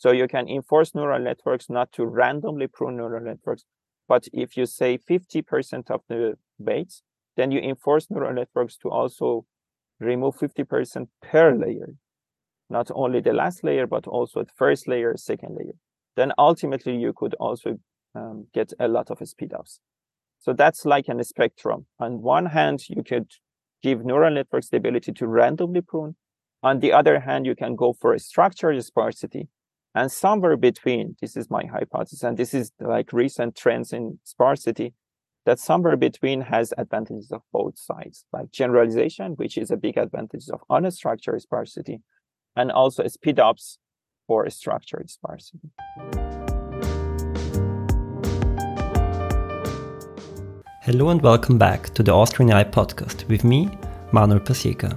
So you can enforce neural networks not to randomly prune neural networks, but if you say 50% of the weights, then you enforce neural networks to also remove 50% per layer, not only the last layer, but also the first layer, second layer. Then ultimately you could also um, get a lot of speed ups. So that's like a spectrum. On one hand, you could give neural networks the ability to randomly prune. On the other hand, you can go for a structured sparsity. And somewhere between, this is my hypothesis, and this is like recent trends in sparsity, that somewhere between has advantages of both sides, like generalization, which is a big advantage of unstructured sparsity, and also speed ups for structured sparsity. Hello and welcome back to the Austrian AI podcast with me, Manuel Pasieka.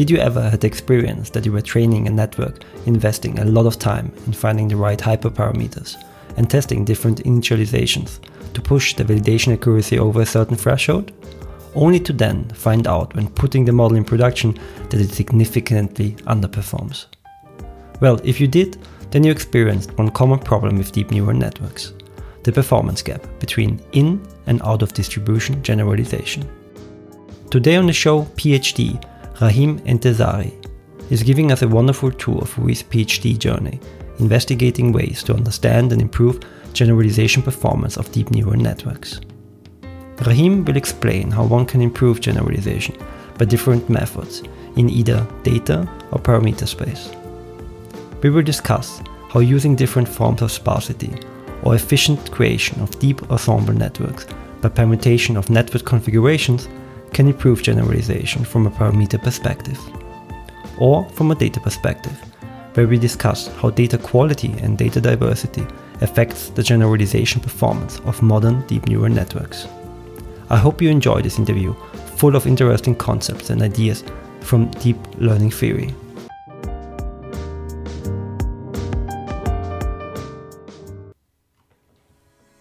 Did you ever have the experience that you were training a network, investing a lot of time in finding the right hyperparameters and testing different initializations to push the validation accuracy over a certain threshold? Only to then find out when putting the model in production that it significantly underperforms. Well, if you did, then you experienced one common problem with deep neural networks the performance gap between in and out of distribution generalization. Today on the show, PhD Rahim Entezari is giving us a wonderful tour through his PhD journey, investigating ways to understand and improve generalization performance of deep neural networks. Rahim will explain how one can improve generalization by different methods in either data or parameter space. We will discuss how using different forms of sparsity or efficient creation of deep ensemble networks by permutation of network configurations can improve generalization from a parameter perspective, or from a data perspective, where we discuss how data quality and data diversity affects the generalization performance of modern deep neural networks. I hope you enjoy this interview, full of interesting concepts and ideas from deep learning theory.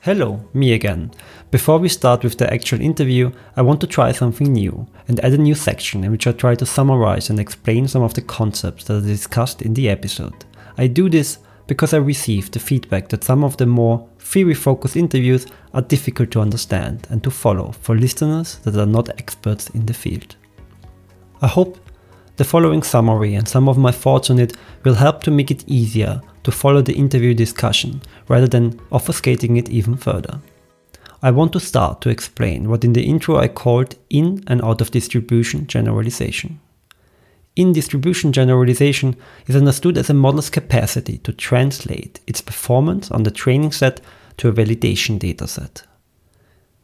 Hello, me again. Before we start with the actual interview, I want to try something new and add a new section in which I try to summarize and explain some of the concepts that are discussed in the episode. I do this because I received the feedback that some of the more theory focused interviews are difficult to understand and to follow for listeners that are not experts in the field. I hope the following summary and some of my thoughts on it will help to make it easier to follow the interview discussion rather than obfuscating it even further. I want to start to explain what in the intro I called in and out of distribution generalization. In distribution generalization is understood as a model's capacity to translate its performance on the training set to a validation dataset.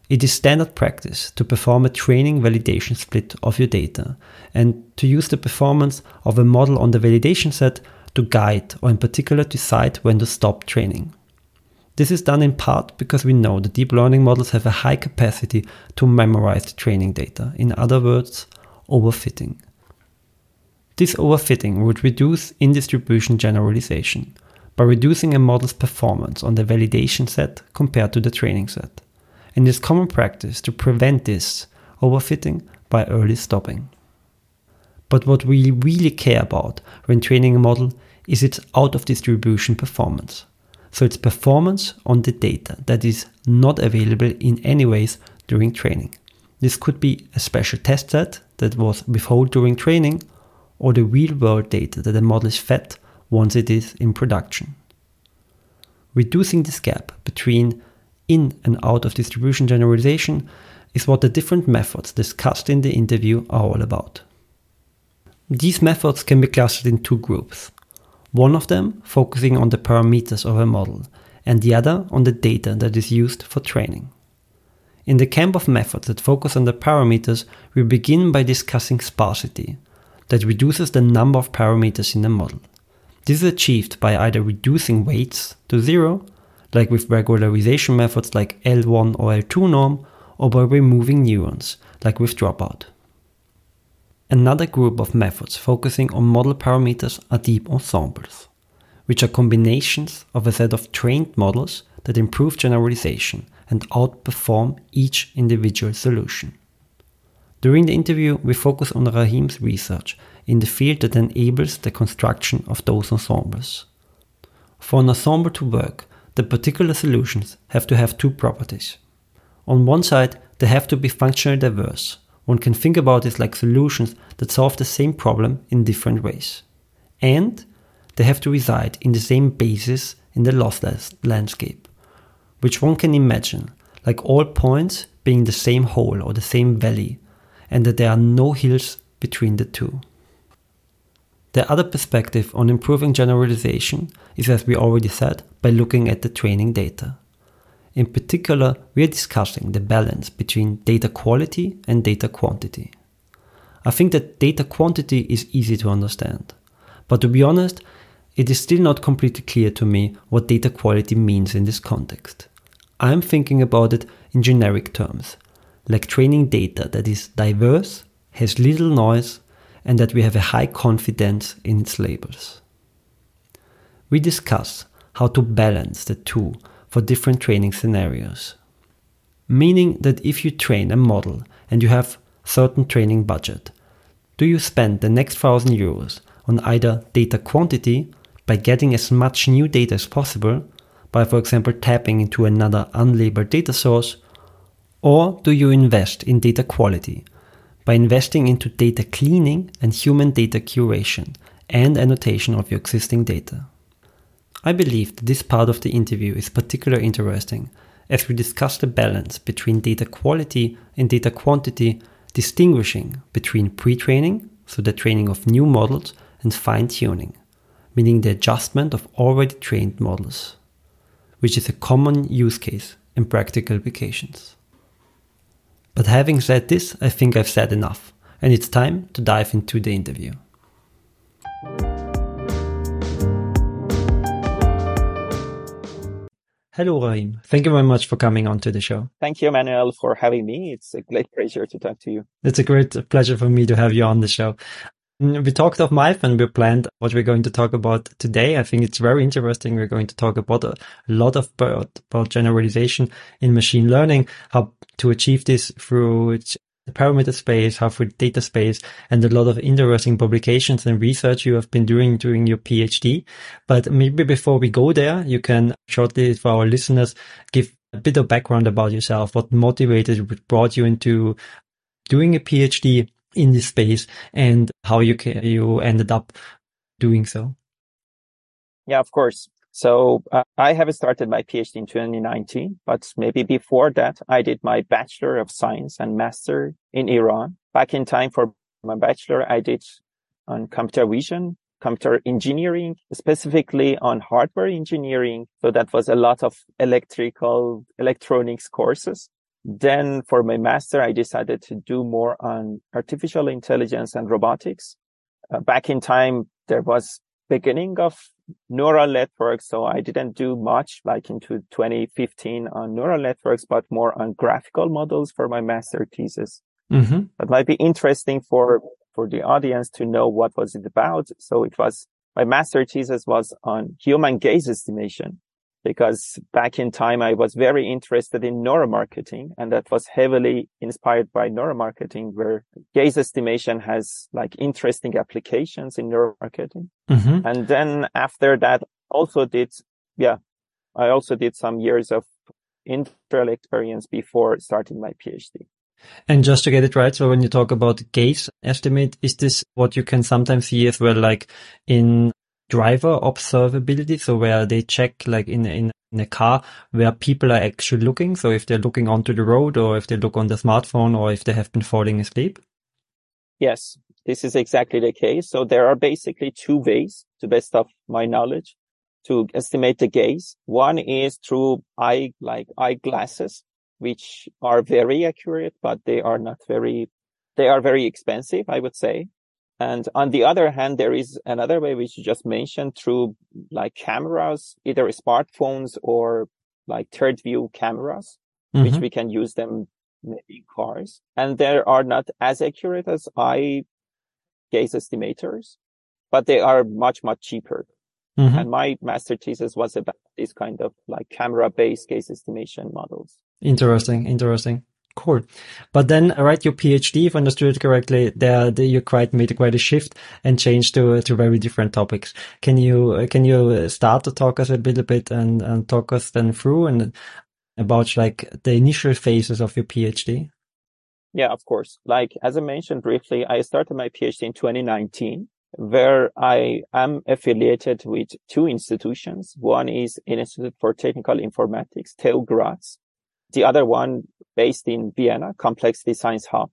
It is standard practice to perform a training validation split of your data and to use the performance of a model on the validation set to guide or in particular decide when to stop training. This is done in part because we know the deep learning models have a high capacity to memorize the training data, in other words, overfitting. This overfitting would reduce in distribution generalization by reducing a model's performance on the validation set compared to the training set and it's common practice to prevent this overfitting by early stopping. But what we really care about when training a model is its out of distribution performance. So its performance on the data that is not available in any ways during training. This could be a special test set that was withheld during training or the real world data that the model is fed once it is in production. Reducing this gap between in and out of distribution generalization is what the different methods discussed in the interview are all about. These methods can be clustered in two groups. One of them focusing on the parameters of a model, and the other on the data that is used for training. In the camp of methods that focus on the parameters, we begin by discussing sparsity, that reduces the number of parameters in the model. This is achieved by either reducing weights to zero like with regularization methods like L1 or L2 norm, or by removing neurons, like with dropout. Another group of methods focusing on model parameters are deep ensembles, which are combinations of a set of trained models that improve generalization and outperform each individual solution. During the interview, we focus on Rahim's research in the field that enables the construction of those ensembles. For an ensemble to work, the particular solutions have to have two properties. On one side, they have to be functionally diverse. One can think about it like solutions that solve the same problem in different ways. And they have to reside in the same basin in the lossless landscape, which one can imagine, like all points being the same hole or the same valley, and that there are no hills between the two. The other perspective on improving generalization is, as we already said, by looking at the training data. In particular, we are discussing the balance between data quality and data quantity. I think that data quantity is easy to understand, but to be honest, it is still not completely clear to me what data quality means in this context. I am thinking about it in generic terms, like training data that is diverse, has little noise, and that we have a high confidence in its labels. We discuss how to balance the two for different training scenarios. Meaning that if you train a model and you have certain training budget, do you spend the next thousand euros on either data quantity by getting as much new data as possible, by for example tapping into another unlabeled data source, or do you invest in data quality by investing into data cleaning and human data curation and annotation of your existing data. I believe that this part of the interview is particularly interesting as we discuss the balance between data quality and data quantity, distinguishing between pre training, so the training of new models, and fine tuning, meaning the adjustment of already trained models, which is a common use case in practical applications. But having said this, I think I've said enough, and it's time to dive into the interview. Hello, Rahim. Thank you very much for coming on to the show. Thank you, Manuel, for having me. It's a great pleasure to talk to you. It's a great pleasure for me to have you on the show. Mm, we talked of mic and we planned what we're going to talk about today. I think it's very interesting. We're going to talk about a lot of about, about generalization in machine learning, how to achieve this through the parameter space, through data space, and a lot of interesting publications and research you have been doing during your PhD. But maybe before we go there, you can shortly for our listeners give a bit of background about yourself, what motivated, what brought you into doing a PhD in this space and how you you ended up doing so. Yeah, of course. So uh, I have started my PhD in 2019, but maybe before that, I did my Bachelor of Science and Master in Iran. Back in time for my Bachelor, I did on computer vision, computer engineering, specifically on hardware engineering. So that was a lot of electrical electronics courses. Then for my master, I decided to do more on artificial intelligence and robotics. Uh, back in time, there was beginning of neural networks. So I didn't do much like into 2015 on neural networks, but more on graphical models for my master thesis. Mm-hmm. That might be interesting for, for the audience to know what was it about. So it was, my master thesis was on human gaze estimation because back in time, I was very interested in neuromarketing and that was heavily inspired by neuromarketing where gaze estimation has like interesting applications in neuromarketing. Mm-hmm. And then after that also did, yeah, I also did some years of industrial experience before starting my PhD. And just to get it right, so when you talk about gaze estimate, is this what you can sometimes see as well, like in driver observability, so where they check like in in in a car where people are actually looking. So if they're looking onto the road, or if they look on the smartphone, or if they have been falling asleep. Yes, this is exactly the case. So there are basically two ways, to best of my knowledge, to estimate the gaze. One is through eye like eyeglasses, which are very accurate, but they are not very they are very expensive, I would say. And on the other hand, there is another way which you just mentioned through like cameras, either smartphones or like third view cameras, mm-hmm. which we can use them in cars. And they are not as accurate as eye gaze estimators, but they are much, much cheaper. Mm-hmm. And my master thesis was about this kind of like camera based gaze estimation models. Interesting. Interesting. Cool. But then, uh, right, your PhD, if I understood it correctly, there, there you quite made quite a shift and changed to, to very different topics. Can you, uh, can you uh, start to talk us a little bit and, and talk us then through and about like the initial phases of your PhD? Yeah, of course. Like, as I mentioned briefly, I started my PhD in 2019 where I am affiliated with two institutions. One is Institute for Technical Informatics, TU Graz. The other one based in Vienna, Complexity Science Hub.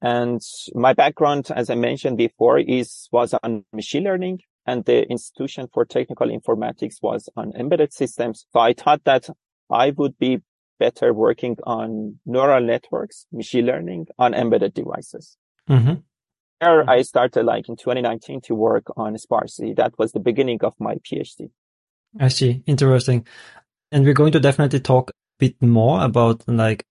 And my background, as I mentioned before, is, was on machine learning and the Institution for Technical Informatics was on embedded systems. So I thought that I would be better working on neural networks, machine learning on embedded devices. Mm-hmm there I started like in 2019 to work on sparsity. That was the beginning of my PhD. I see. Interesting. And we're going to definitely talk a bit more about like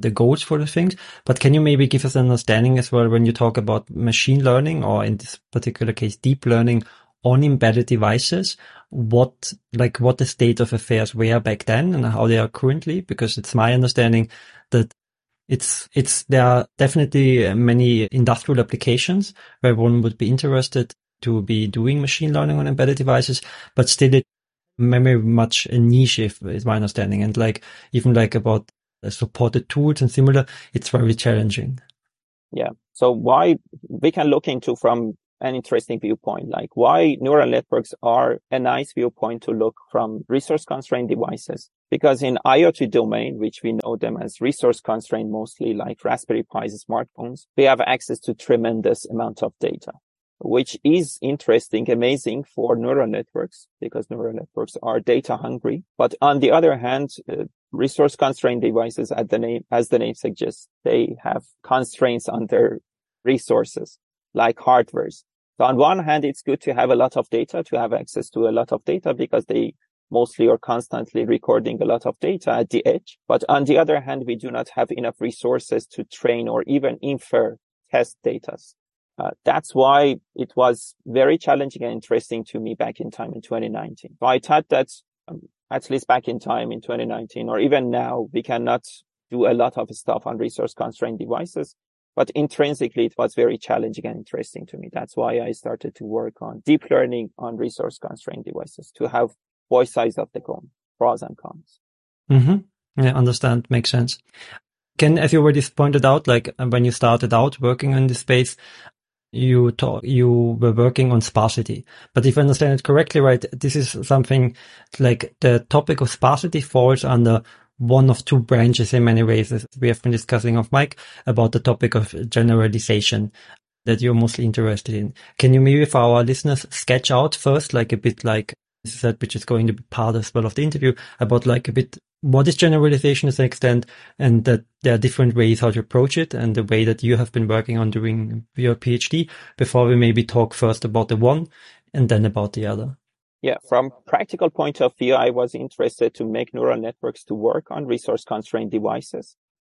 the goals for the things, but can you maybe give us an understanding as well when you talk about machine learning or in this particular case, deep learning on embedded devices, what, like what the state of affairs were back then and how they are currently? Because it's my understanding that it's it's there are definitely many industrial applications where one would be interested to be doing machine learning on embedded devices, but still it very much a niche, if is my understanding, and like even like about supported tools and similar, it's very challenging. Yeah. So why we can look into from an interesting viewpoint, like why neural networks are a nice viewpoint to look from resource constrained devices. Because in IoT domain, which we know them as resource constrained mostly like Raspberry Pis, smartphones, we have access to tremendous amount of data, which is interesting, amazing for neural networks because neural networks are data hungry. But on the other hand, uh, resource constrained devices, as the name, as the name suggests, they have constraints on their resources like hardwares. So on one hand, it's good to have a lot of data, to have access to a lot of data because they mostly are constantly recording a lot of data at the edge. But on the other hand, we do not have enough resources to train or even infer test data. Uh, that's why it was very challenging and interesting to me back in time in 2019. So I thought that um, at least back in time in 2019 or even now, we cannot do a lot of stuff on resource constrained devices. But intrinsically, it was very challenging and interesting to me. That's why I started to work on deep learning on resource constrained devices to have both sides of the coin, pros and cons. Mm-hmm. Yeah, understand. Makes sense. Can, as you already pointed out, like when you started out working in this space, you talk, you were working on sparsity. But if I understand it correctly, right, this is something like the topic of sparsity falls under one of two branches in many ways, as we have been discussing off mic about the topic of generalization that you're mostly interested in. Can you maybe for our listeners sketch out first, like a bit like this is that which is going to be part as well of the interview about like a bit what is generalization to an extent and that there are different ways how to approach it and the way that you have been working on doing your PhD before we maybe talk first about the one and then about the other. Yeah, from practical point of view, I was interested to make neural networks to work on resource constrained devices,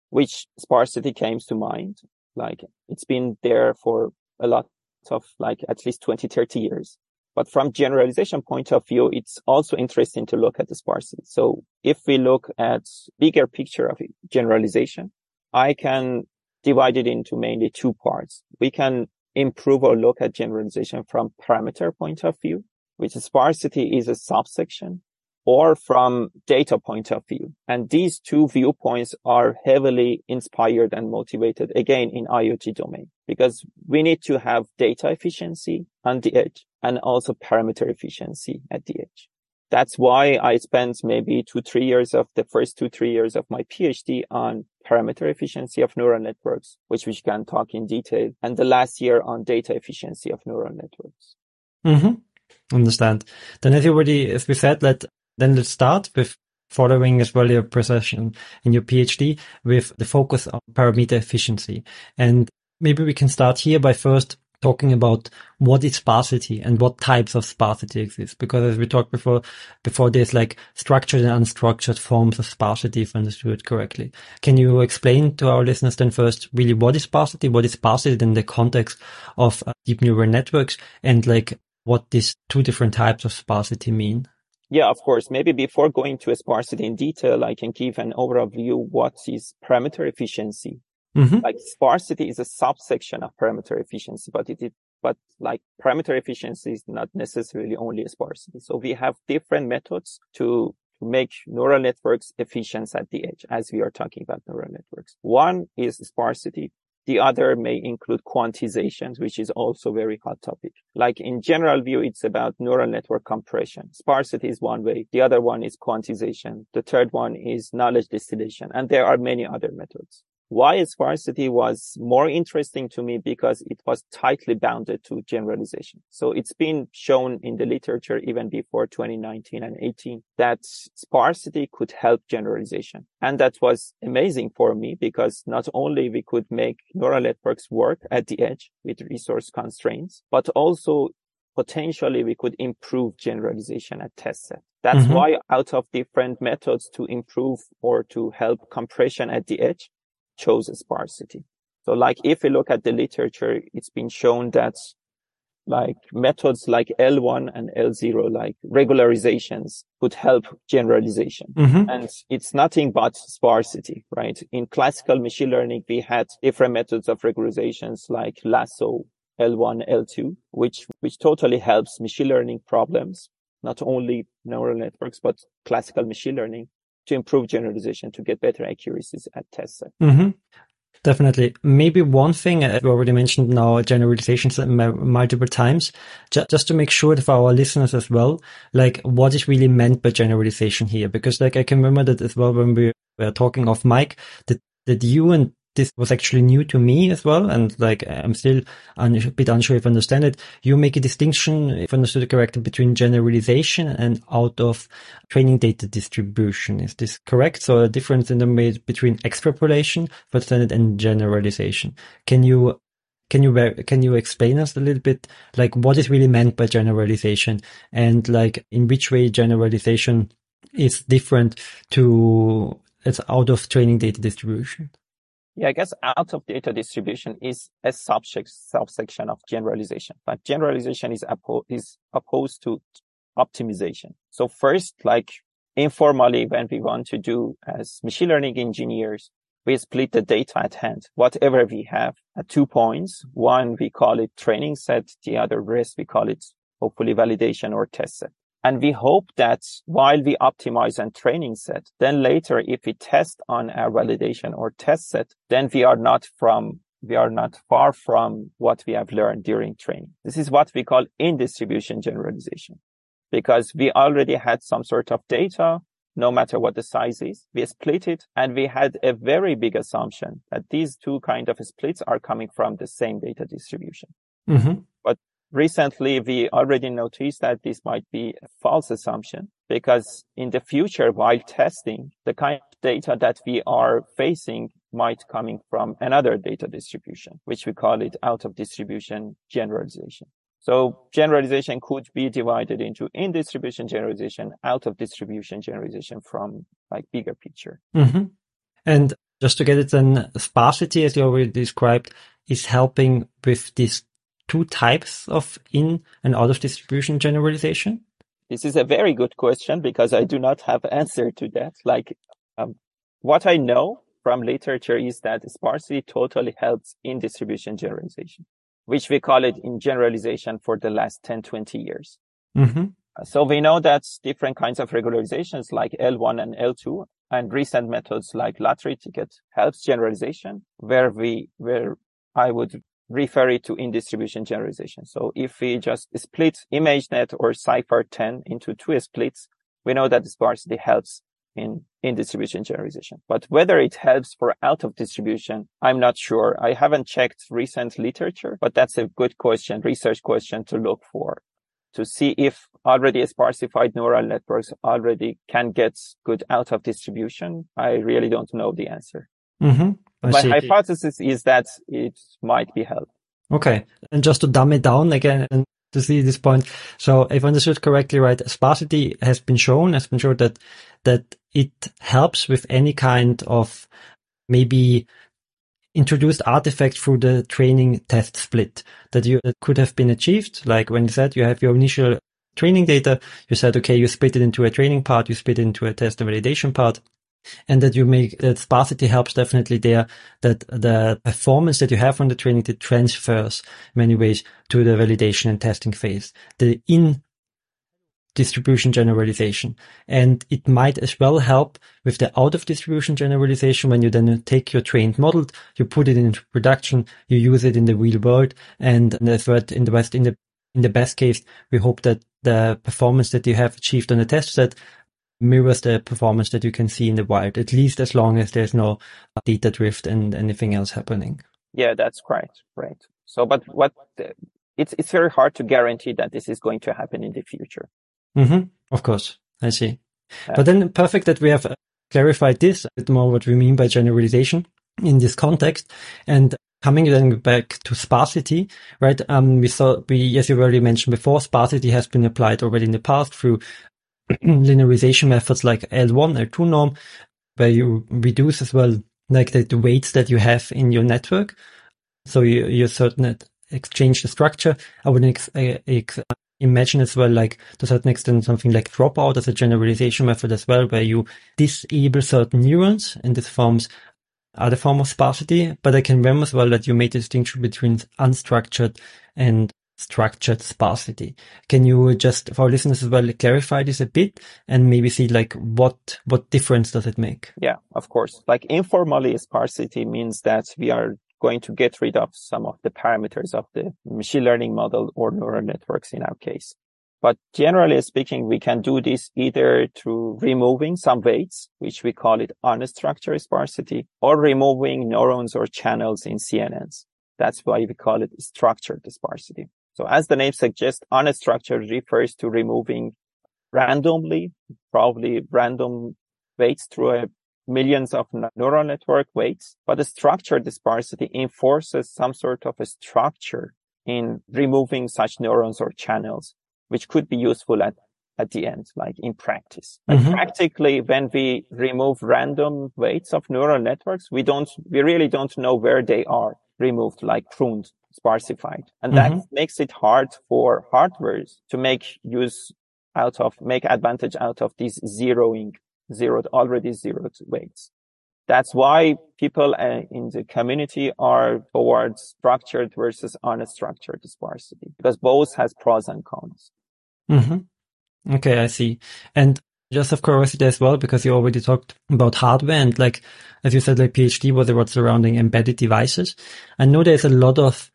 which sparsity came to mind. Like it's been there for a lot of like at least 20, 30 years. But from generalization point of view, it's also interesting to look at the sparsity. So if we look at bigger picture of generalization, I can divide it into mainly two parts. We can improve or look at generalization from parameter point of view which sparsity is a subsection or from data point of view. And these two viewpoints are heavily inspired and motivated again in IoT domain because we need to have data efficiency on the edge and also parameter efficiency at the edge. That's why I spent maybe two, three years of the first two, three years of my PhD on parameter efficiency of neural networks, which we can talk in detail. And the last year on data efficiency of neural networks. Mm-hmm. Understand. Then as you already, as we said, let then let's start with following as well your procession in your PhD with the focus on parameter efficiency. And maybe we can start here by first talking about what is sparsity and what types of sparsity exist. Because as we talked before, before there's like structured and unstructured forms of sparsity, if I understood correctly. Can you explain to our listeners then first really what is sparsity? What is sparsity in the context of uh, deep neural networks and like what these two different types of sparsity mean? Yeah, of course. Maybe before going to sparsity in detail, I can give an overview what is parameter efficiency. Mm-hmm. Like sparsity is a subsection of parameter efficiency, but it is, but like parameter efficiency is not necessarily only sparsity. So we have different methods to make neural networks efficient at the edge as we are talking about neural networks. One is sparsity. The other may include quantizations, which is also very hot topic. Like in general view, it's about neural network compression. Sparsity is one way. The other one is quantization. The third one is knowledge distillation. And there are many other methods. Why sparsity was more interesting to me because it was tightly bounded to generalization. So it's been shown in the literature even before 2019 and 18 that sparsity could help generalization. And that was amazing for me because not only we could make neural networks work at the edge with resource constraints, but also potentially we could improve generalization at test set. That's mm-hmm. why out of different methods to improve or to help compression at the edge, chose sparsity. So like if we look at the literature, it's been shown that like methods like L1 and L0, like regularizations could help generalization. Mm-hmm. And it's nothing but sparsity, right? In classical machine learning, we had different methods of regularizations like lasso, L1, L2, which, which totally helps machine learning problems, not only neural networks, but classical machine learning to improve generalization to get better accuracies at test set. Mm-hmm. Definitely. Maybe one thing uh, we already mentioned now generalizations multiple times, just to make sure for our listeners as well, like what is really meant by generalization here? Because like I can remember that as well when we were talking off mic, that, that you and this was actually new to me as well. And like, I'm still a bit unsure if I understand it. You make a distinction, if I understood it correctly, between generalization and out of training data distribution. Is this correct? So a difference in the made between extrapolation, but then and generalization. Can you can you can you explain us a little bit like what is really meant by generalization and like in which way generalization is different to it's out of training data distribution? Yeah, I guess out of data distribution is a subject subsection of generalization, but generalization is, oppo- is opposed to optimization. So first, like informally, when we want to do as machine learning engineers, we split the data at hand, whatever we have at two points. One, we call it training set. The other rest, we call it hopefully validation or test set. And we hope that while we optimize and training set, then later, if we test on a validation or test set, then we are not from, we are not far from what we have learned during training. This is what we call in distribution generalization because we already had some sort of data, no matter what the size is. We split it and we had a very big assumption that these two kind of splits are coming from the same data distribution. Mm-hmm. But recently we already noticed that this might be a false assumption because in the future, while testing, the kind of data that we are facing might coming from another data distribution, which we call it out of distribution generalization. So generalization could be divided into in distribution generalization, out of distribution generalization from like bigger picture. Mm-hmm. And just to get it then sparsity, as you already described, is helping with this two types of in and out of distribution generalization? This is a very good question because I do not have answer to that. Like, um, what I know from literature is that sparsity totally helps in distribution generalization, which we call it in generalization for the last 10, 20 years. Mm-hmm. So we know that different kinds of regularizations like L1 and L2 and recent methods like lottery ticket helps generalization where we, where I would refer it to in distribution generalization. So if we just split ImageNet or CIFAR10 into two splits, we know that sparsity helps in in distribution generalization. But whether it helps for out of distribution, I'm not sure. I haven't checked recent literature, but that's a good question, research question to look for to see if already sparsified neural networks already can get good out of distribution. I really don't know the answer. Mm-hmm. My see. hypothesis is that it might be helped. Okay. And just to dumb it down again and to see this point. So if I understood correctly, right, sparsity has been shown, has been shown that, that it helps with any kind of maybe introduced artifact through the training test split that you that could have been achieved. Like when you said you have your initial training data. You said, okay, you split it into a training part, you split it into a test and validation part. And that you make that sparsity helps definitely there that the performance that you have from the training that transfers many ways to the validation and testing phase. The in distribution generalization. And it might as well help with the out of distribution generalization when you then take your trained model, you put it into production, you use it in the real world. And in the in the best, in the, in the best case, we hope that the performance that you have achieved on the test set mirrors the performance that you can see in the wild, at least as long as there's no data drift and anything else happening. Yeah, that's correct. Right. So, but what, it's, it's very hard to guarantee that this is going to happen in the future. Mm-hmm. Of course, I see. Yeah. But then perfect that we have uh, clarified this a bit more what we mean by generalization in this context. And coming then back to sparsity, right? Um, we saw, we, as you already mentioned before, sparsity has been applied already in the past through regularization methods like L1, L2 norm, where you reduce as well like the, the weights that you have in your network. So you, you certain exchange the structure. I would ex, uh, ex, imagine as well, like to a certain extent, something like dropout as a generalization method as well, where you disable certain neurons and this forms other form of sparsity. But I can remember as well that you made a distinction between unstructured and structured sparsity. Can you just, for listeners as well, clarify this a bit and maybe see like what, what difference does it make? Yeah, of course. Like informally sparsity means that we are going to get rid of some of the parameters of the machine learning model or neural networks in our case. But generally speaking, we can do this either through removing some weights, which we call it unstructured sparsity, or removing neurons or channels in CNNs. That's why we call it structured sparsity. So as the name suggests, unstructured refers to removing randomly, probably random weights through a millions of neural network weights, but the structured sparsity enforces some sort of a structure in removing such neurons or channels, which could be useful at, at the end, like in practice. Mm-hmm. practically, when we remove random weights of neural networks, we don't, we really don't know where they are removed, like pruned, sparsified. And mm-hmm. that makes it hard for hardwares to make use out of, make advantage out of these zeroing zeroed, already zeroed weights. That's why people uh, in the community are towards structured versus unstructured sparsity because both has pros and cons. Mm-hmm. Okay, I see. And just of curiosity as well, because you already talked about hardware and like, as you said, like PhD was about surrounding embedded devices. I know there's a lot of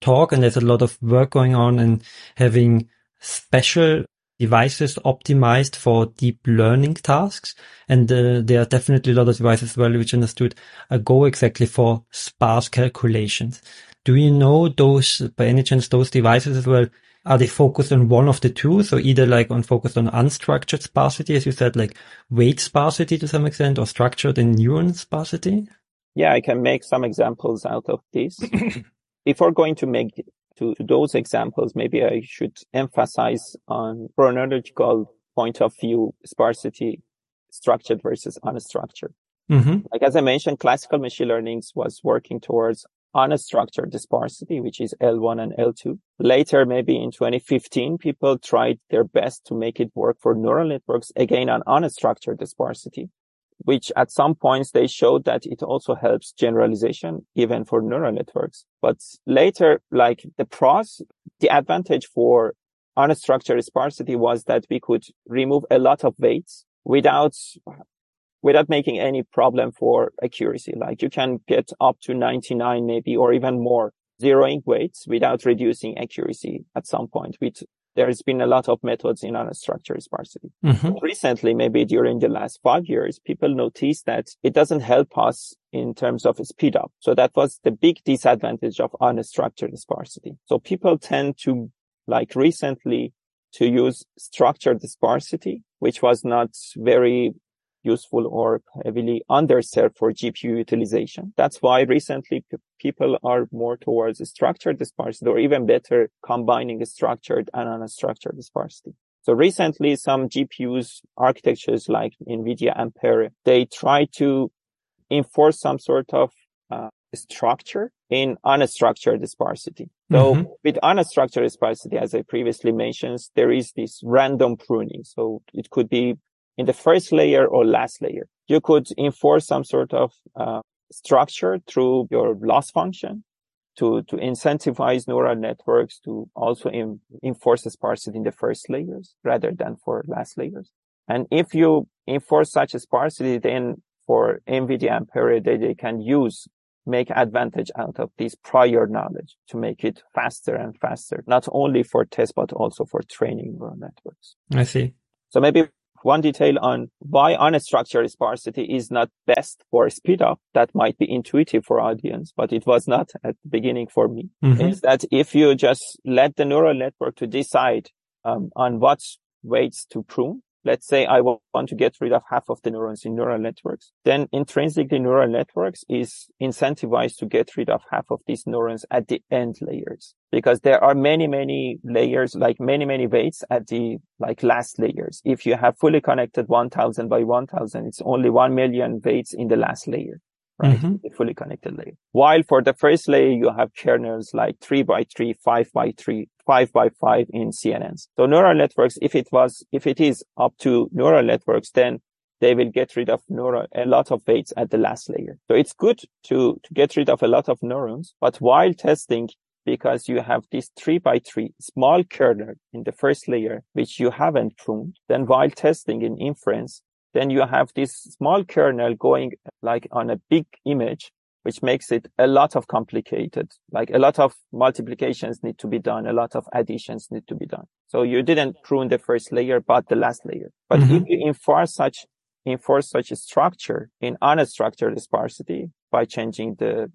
talk and there's a lot of work going on and having special devices optimized for deep learning tasks. And uh, there are definitely a lot of devices as well, which understood uh, go exactly for sparse calculations. Do you know those, by any chance, those devices as well? Are they focused on one of the two? So either like on focused on unstructured sparsity, as you said, like weight sparsity to some extent, or structured and neuron sparsity? Yeah, I can make some examples out of this. Before going to make to, to those examples, maybe I should emphasize on chronological point of view sparsity, structured versus unstructured. Mm-hmm. Like as I mentioned, classical machine learning was working towards unstructured sparsity, which is L1 and L2. Later, maybe in 2015, people tried their best to make it work for neural networks again on unstructured sparsity which at some points they showed that it also helps generalization even for neural networks. But later, like the pros, the advantage for unstructured sparsity was that we could remove a lot of weights without without making any problem for accuracy. Like you can get up to 99 maybe or even more zeroing weights without reducing accuracy at some point with there's been a lot of methods in unstructured sparsity. Mm-hmm. Recently, maybe during the last five years, people noticed that it doesn't help us in terms of speed up. So that was the big disadvantage of unstructured sparsity. So people tend to like recently to use structured sparsity, which was not very useful or heavily underserved for GPU utilization. That's why recently p- people are more towards structured sparsity or even better combining structured and unstructured sparsity. So recently some GPUs architectures like NVIDIA Ampere, they try to enforce some sort of uh, structure in unstructured sparsity. So mm-hmm. with unstructured sparsity, as I previously mentioned, there is this random pruning. So it could be in the first layer or last layer. You could enforce some sort of uh, structure through your loss function to, to incentivize neural networks to also in, enforce sparsity in the first layers rather than for last layers. And if you enforce such a sparsity, then for NVIDIA Ampere, they, they can use, make advantage out of this prior knowledge to make it faster and faster, not only for test, but also for training neural networks. I see. So maybe one detail on why unstructured sparsity is not best for speed up that might be intuitive for audience, but it was not at the beginning for me mm-hmm. is that if you just let the neural network to decide um, on what weights to prune, let's say I want to get rid of half of the neurons in neural networks, then intrinsically neural networks is incentivized to get rid of half of these neurons at the end layers because there are many, many layers, like many, many weights at the like last layers. If you have fully connected 1000 by 1000, it's only 1 million weights in the last layer right? Mm-hmm. The fully connected layer. While for the first layer, you have kernels like three by three, five by three, five by five in CNNs. So neural networks, if it was, if it is up to neural networks, then they will get rid of neural, a lot of weights at the last layer. So it's good to, to get rid of a lot of neurons, but while testing, because you have this three by three small kernel in the first layer, which you haven't pruned, then while testing in inference, then you have this small kernel going like on a big image, which makes it a lot of complicated. Like a lot of multiplications need to be done. A lot of additions need to be done. So you didn't prune the first layer, but the last layer. But mm-hmm. if you enforce such, enforce such a structure in unstructured sparsity by changing the,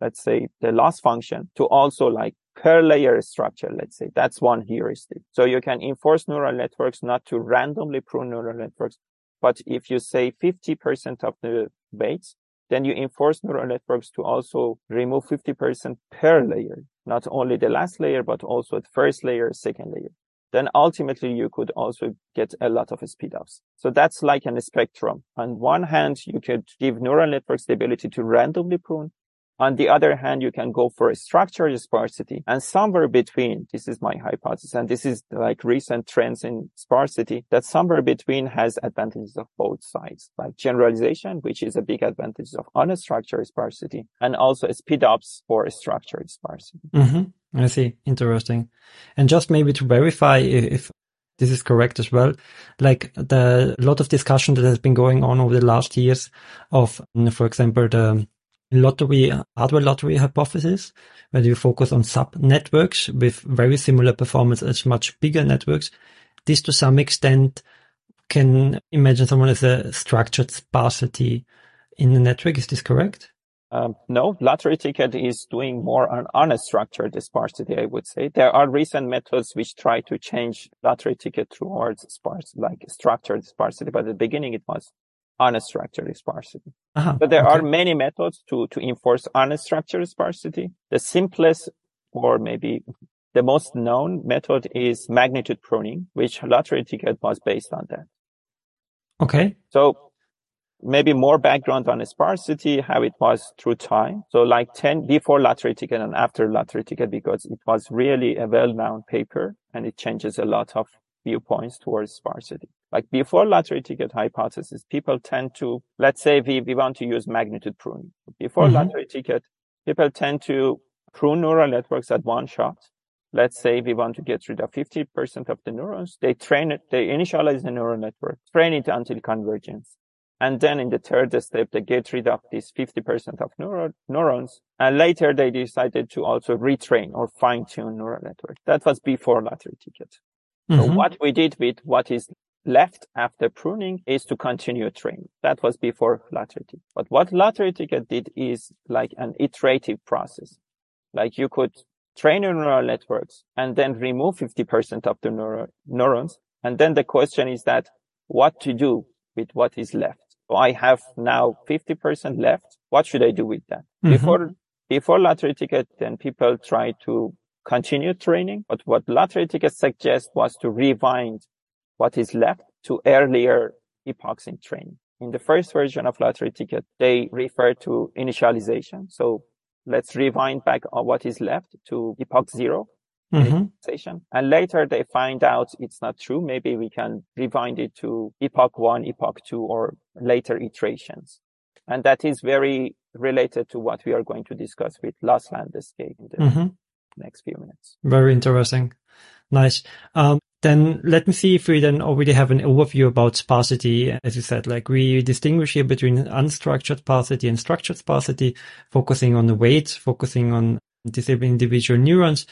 let's say the loss function to also like per layer structure, let's say that's one heuristic. So you can enforce neural networks not to randomly prune neural networks, but if you say 50% of the weights, then you enforce neural networks to also remove 50% per layer, not only the last layer, but also the first layer, second layer. Then ultimately you could also get a lot of speed ups. So that's like a spectrum. On one hand, you could give neural networks the ability to randomly prune on the other hand, you can go for a structured sparsity and somewhere between, this is my hypothesis, and this is like recent trends in sparsity, that somewhere between has advantages of both sides, like generalization, which is a big advantage of unstructured sparsity, and also speed ups for structured sparsity. Mm-hmm. I see. Interesting. And just maybe to verify if this is correct as well. Like the lot of discussion that has been going on over the last years of, for example, the lottery hardware lottery hypothesis, where you focus on sub networks with very similar performance as much bigger networks. This to some extent can imagine someone as a structured sparsity in the network. Is this correct? Um, no, lottery ticket is doing more on unstructured sparsity, I would say. There are recent methods which try to change lottery ticket towards sparse, like structured sparsity, but at the beginning it was unstructured sparsity. Uh-huh, but there okay. are many methods to, to enforce unstructured sparsity. The simplest or maybe the most known method is magnitude pruning, which lottery ticket was based on that. Okay. So maybe more background on sparsity, how it was through time. So like 10 before lottery ticket and after lottery ticket, because it was really a well-known paper and it changes a lot of viewpoints towards sparsity. Like before lottery ticket hypothesis, people tend to, let's say we, we want to use magnitude pruning. Before mm-hmm. lottery ticket, people tend to prune neural networks at one shot. Let's say we want to get rid of 50% of the neurons. They train it, they initialize the neural network, train it until convergence. And then in the third step, they get rid of this 50% of neuro- neurons. And later they decided to also retrain or fine tune neural network. That was before lottery ticket. Mm-hmm. So what we did with what is left after pruning is to continue training. That was before lottery ticket. But what lottery ticket did is like an iterative process. Like you could train your neural networks and then remove 50% of the neuro- neurons. And then the question is that what to do with what is left. So I have now 50% left. What should I do with that? Mm-hmm. Before, before lottery ticket, then people try to continue training. But what lottery ticket suggests was to rewind what is left to earlier epochs in training. in the first version of lottery ticket, they refer to initialization. So let's rewind back on what is left to epoch 0 mm-hmm. And later they find out it's not true. Maybe we can rewind it to epoch one, epoch two, or later iterations. And that is very related to what we are going to discuss with Loss Landscape in the mm-hmm. next few minutes. Very interesting. Nice. Um, then let me see if we then already have an overview about sparsity. As you said, like we distinguish here between unstructured sparsity and structured sparsity, focusing on the weight, focusing on disabling individual neurons.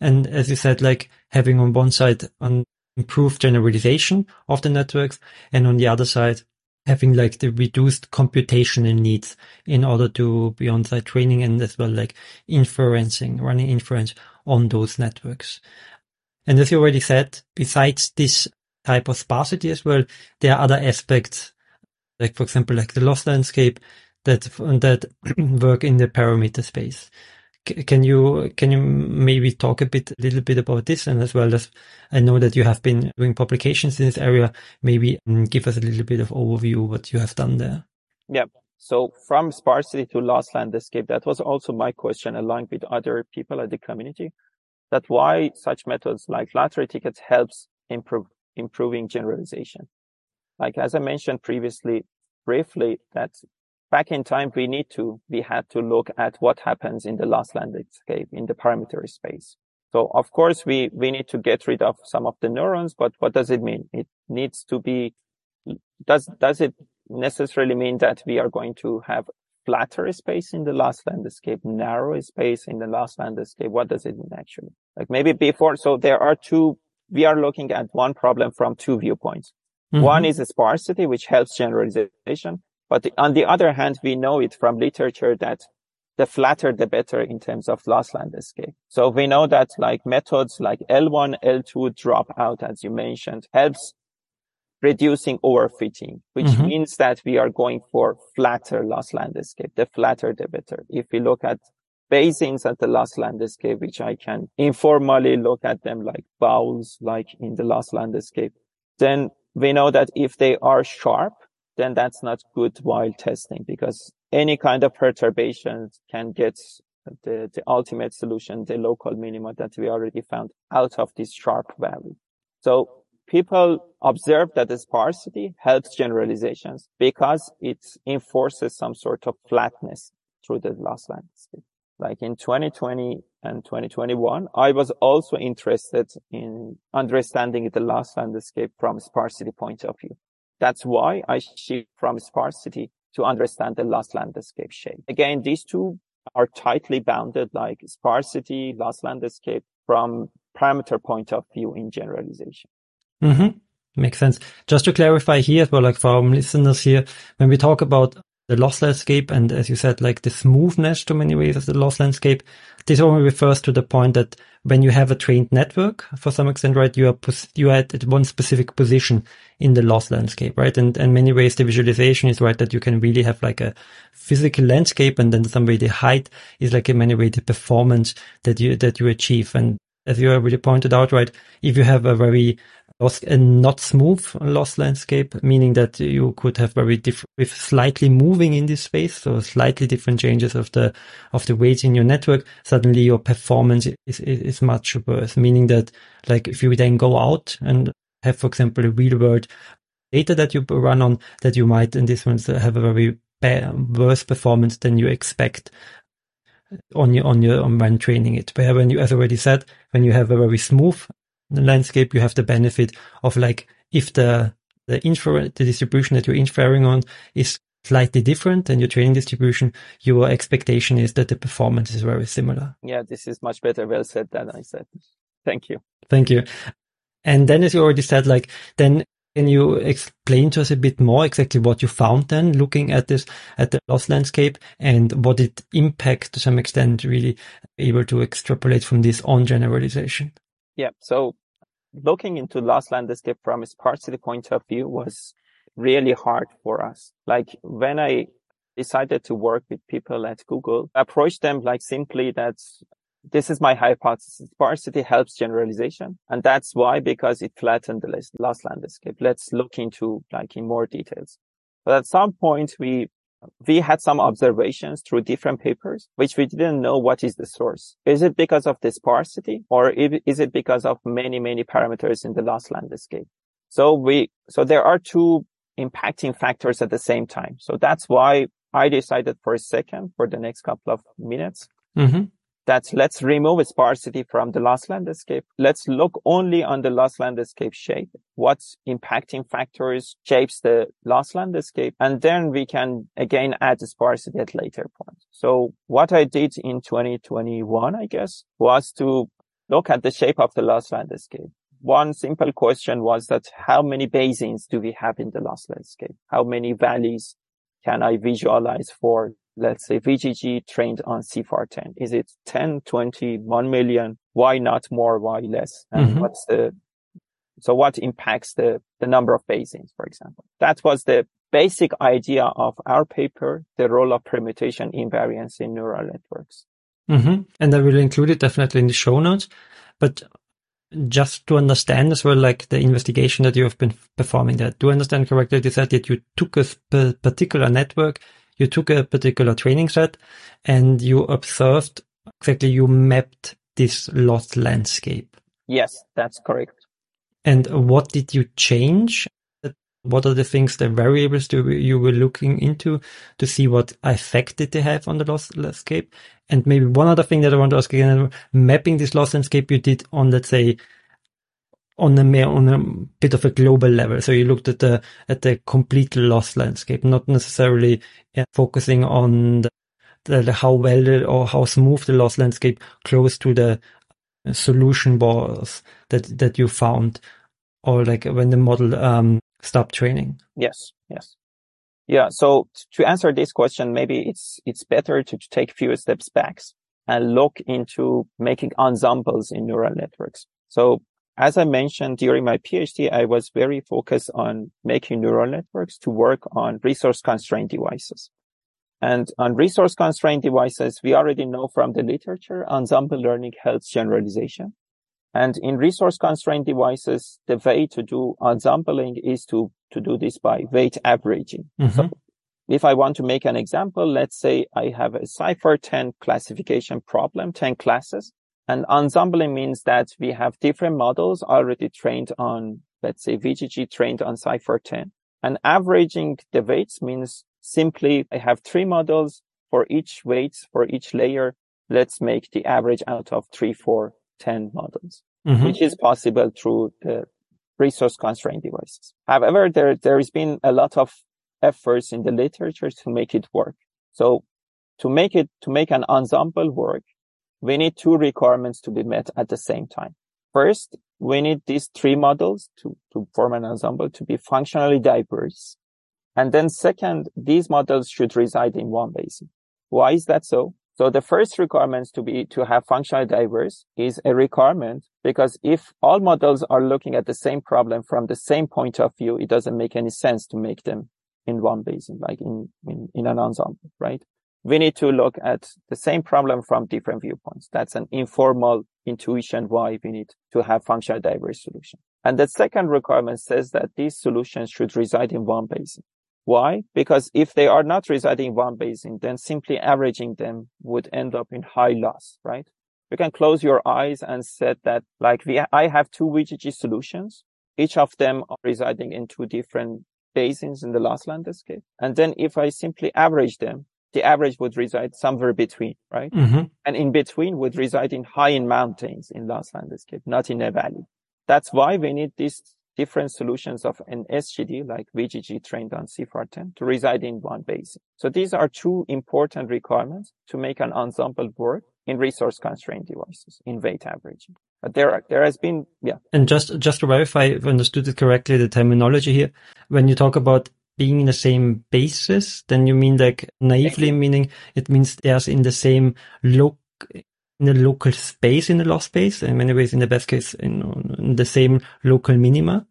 And as you said, like having on one side an improved generalization of the networks and on the other side, having like the reduced computational needs in order to be on-site training and as well like inferencing, running inference on those networks. And as you already said, besides this type of sparsity as well, there are other aspects, like for example, like the loss landscape that, that work in the parameter space. can you, can you maybe talk a bit, a little bit about this? And as well as I know that you have been doing publications in this area, maybe um, give us a little bit of overview what you have done there. Yeah. So from sparsity to loss landscape, that was also my question along with other people at the community that why such methods like lottery tickets helps improve improving generalization. Like as I mentioned previously, briefly, that back in time we need to we had to look at what happens in the loss landscape in the parameter space. So of course we we need to get rid of some of the neurons, but what does it mean? It needs to be does does it necessarily mean that we are going to have flatter space in the loss landscape, narrow space in the loss landscape. What does it mean actually? Like maybe before, so there are two, we are looking at one problem from two viewpoints. Mm-hmm. One is sparsity, which helps generalization. But the, on the other hand, we know it from literature that the flatter, the better in terms of loss landscape. So we know that like methods like L1, L2 drop out, as you mentioned, helps reducing overfitting, which mm-hmm. means that we are going for flatter loss landscape. The flatter, the better. If we look at basins at the loss landscape, which I can informally look at them like bowls, like in the loss landscape, then we know that if they are sharp, then that's not good while testing because any kind of perturbation can get the, the ultimate solution, the local minima that we already found out of this sharp value. So people observe that the sparsity helps generalizations because it enforces some sort of flatness through the loss landscape. Like in 2020 and 2021, I was also interested in understanding the loss landscape from sparsity point of view. That's why I shift from sparsity to understand the loss landscape shape. Again, these two are tightly bounded like sparsity, loss landscape from parameter point of view in generalization. Mm-hmm. Makes sense. Just to clarify here as well, like for our listeners here, when we talk about the loss landscape and as you said, like the smoothness to many ways of the loss landscape, this only refers to the point that when you have a trained network, for some extent, right, you are, pos- you are at one specific position in the loss landscape, right? And, and many ways the visualization is right that you can really have like a physical landscape and then some way the height is like in many ways the performance that you, that you achieve. And as you already pointed out, right, if you have a very a not smooth loss landscape, meaning that you could have very different, with slightly moving in this space, so slightly different changes of the, of the weights in your network, suddenly your performance is, is, is much worse, meaning that like if you then go out and have, for example, a real world data that you run on, that you might in this one have a very bad, worse performance than you expect on your on your on when training it. Where when you, as already said, when you have a very smooth landscape, you have the benefit of like if the the infer the distribution that you're inferring on is slightly different than your training distribution, your expectation is that the performance is very similar. Yeah, this is much better. Well said than I said. Thank you. Thank you. And then, as you already said, like then can you explain to us a bit more exactly what you found then looking at this, at the loss landscape and what it impact to some extent really able to extrapolate from this on generalization? Yeah. So looking into loss landscape from a sparsity point of view was really hard for us. Like when I decided to work with people at Google, approached them like simply that this is my hypothesis. Sparsity helps generalization. And that's why, because it flattened the loss landscape. Let's look into like in more details. But at some point, we we had some observations through different papers, which we didn't know what is the source. Is it because of the sparsity or is it because of many, many parameters in the loss landscape? So we, so there are two impacting factors at the same time. So that's why I decided for a second, for the next couple of minutes, mm-hmm that let's remove sparsity from the loss landscape. Let's look only on the loss landscape shape. What's impacting factors shapes the loss landscape. And then we can again add sparsity at later point. So what I did in 2021, I guess, was to look at the shape of the loss landscape. One simple question was that how many basins do we have in the loss landscape? How many valleys can I visualize for let's say VGG trained on CIFAR10? Is it 10, 20, 1 million? Why not more? Why less? And mm-hmm. what's the, so what impacts the, the number of basins, for example? That was the basic idea of our paper, the role of permutation invariance in neural networks. Mm-hmm. And I will include it definitely in the show notes. But just to understand as well, like the investigation that you have been performing there, do I understand correctly? You said that you took a particular network you took a particular training set and you observed exactly you mapped this loss landscape. Yes, that's correct. And what did you change? What are the things, the variables you were looking into to see what effect did they have on the loss landscape? And maybe one other thing that I want to ask again, mapping this loss landscape you did on, let's say, on a on a bit of a global level. So you looked at the at the complete loss landscape, not necessarily yeah, focusing on the, the, how well or how smooth the loss landscape close to the solution was that that you found, or like when the model um, stopped training. Yes. Yes. Yeah. So to answer this question, maybe it's it's better to take a few steps back and look into making ensembles in neural networks. So as I mentioned during my PhD, I was very focused on making neural networks to work on resource constrained devices. And on resource constrained devices, we already know from the literature, ensemble learning helps generalization. And in resource constrained devices, the way to do ensembling is to, to do this by weight averaging. Mm-hmm. So if I want to make an example, let's say I have a CIFAR 10 classification problem, 10 classes. And ensembling means that we have different models already trained on, let's say VGG trained on CIFAR 10. And averaging the weights means simply I have three models for each weights for each layer. Let's make the average out of three, four, 10 models, mm-hmm. which is possible through the resource constrained devices. However, there, there has been a lot of efforts in the literature to make it work. So to make it, to make an ensemble work, we need two requirements to be met at the same time. First, we need these three models to, to form an ensemble to be functionally diverse. And then second, these models should reside in one basin. Why is that so? So the first requirement to be, to have functionally diverse is a requirement because if all models are looking at the same problem from the same point of view, it doesn't make any sense to make them in one basin, like in, in, in an ensemble, right? we need to look at the same problem from different viewpoints. That's an informal intuition why we need to have functional diverse solution. And the second requirement says that these solutions should reside in one basin. Why? Because if they are not residing in one basin, then simply averaging them would end up in high loss, right? You can close your eyes and said that like we, I have two VGG solutions. Each of them are residing in two different basins in the loss landscape. And then if I simply average them, the average would reside somewhere between, right? Mm-hmm. And in between would reside in high in mountains in loss landscape, not in a valley. That's why we need these different solutions of an SGD like VGG trained on CIFAR10 to reside in one basin. So these are two important requirements to make an ensemble work in resource constrained devices in weight averaging. But there, are, there has been, yeah. And just, just to verify, if I understood it correctly, the terminology here, when you talk about being in the same basis, then you mean like naively meaning it means there's in the same loc in the local space in the loss space, in many ways in the best case in, in the same local minima.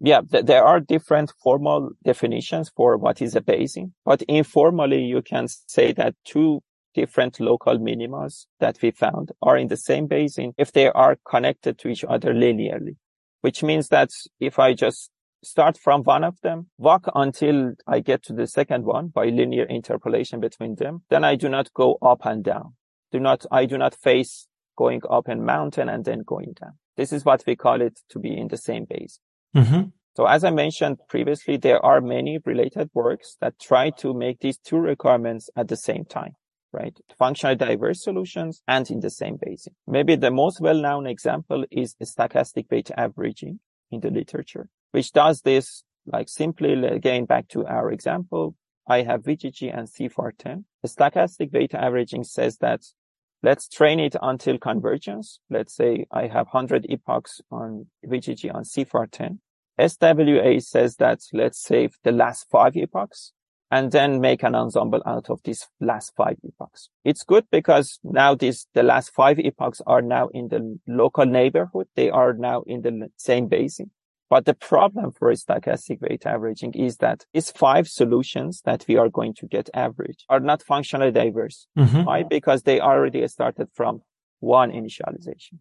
Yeah, th- there are different formal definitions for what is a basin, but informally you can say that two different local minimas that we found are in the same basin if they are connected to each other linearly, which means that if I just start from one of them, walk until I get to the second one by linear interpolation between them. Then I do not go up and down. Do not, I do not face going up a mountain and then going down. This is what we call it to be in the same base. Mm-hmm. So as I mentioned previously, there are many related works that try to make these two requirements at the same time, right? Functionally diverse solutions and in the same basin. Maybe the most well-known example is stochastic weight averaging in the literature, which does this like simply again back to our example. I have VGG and CIFAR10. The stochastic weight averaging says that let's train it until convergence. Let's say I have 100 epochs on VGG on CIFAR10. SWA says that let's save the last five epochs and then make an ensemble out of these last five epochs. It's good because now these, the last five epochs are now in the local neighborhood. They are now in the same basin. But the problem for stochastic weight averaging is that these five solutions that we are going to get average are not functionally diverse. Mm-hmm. Why? Because they already started from one initialization,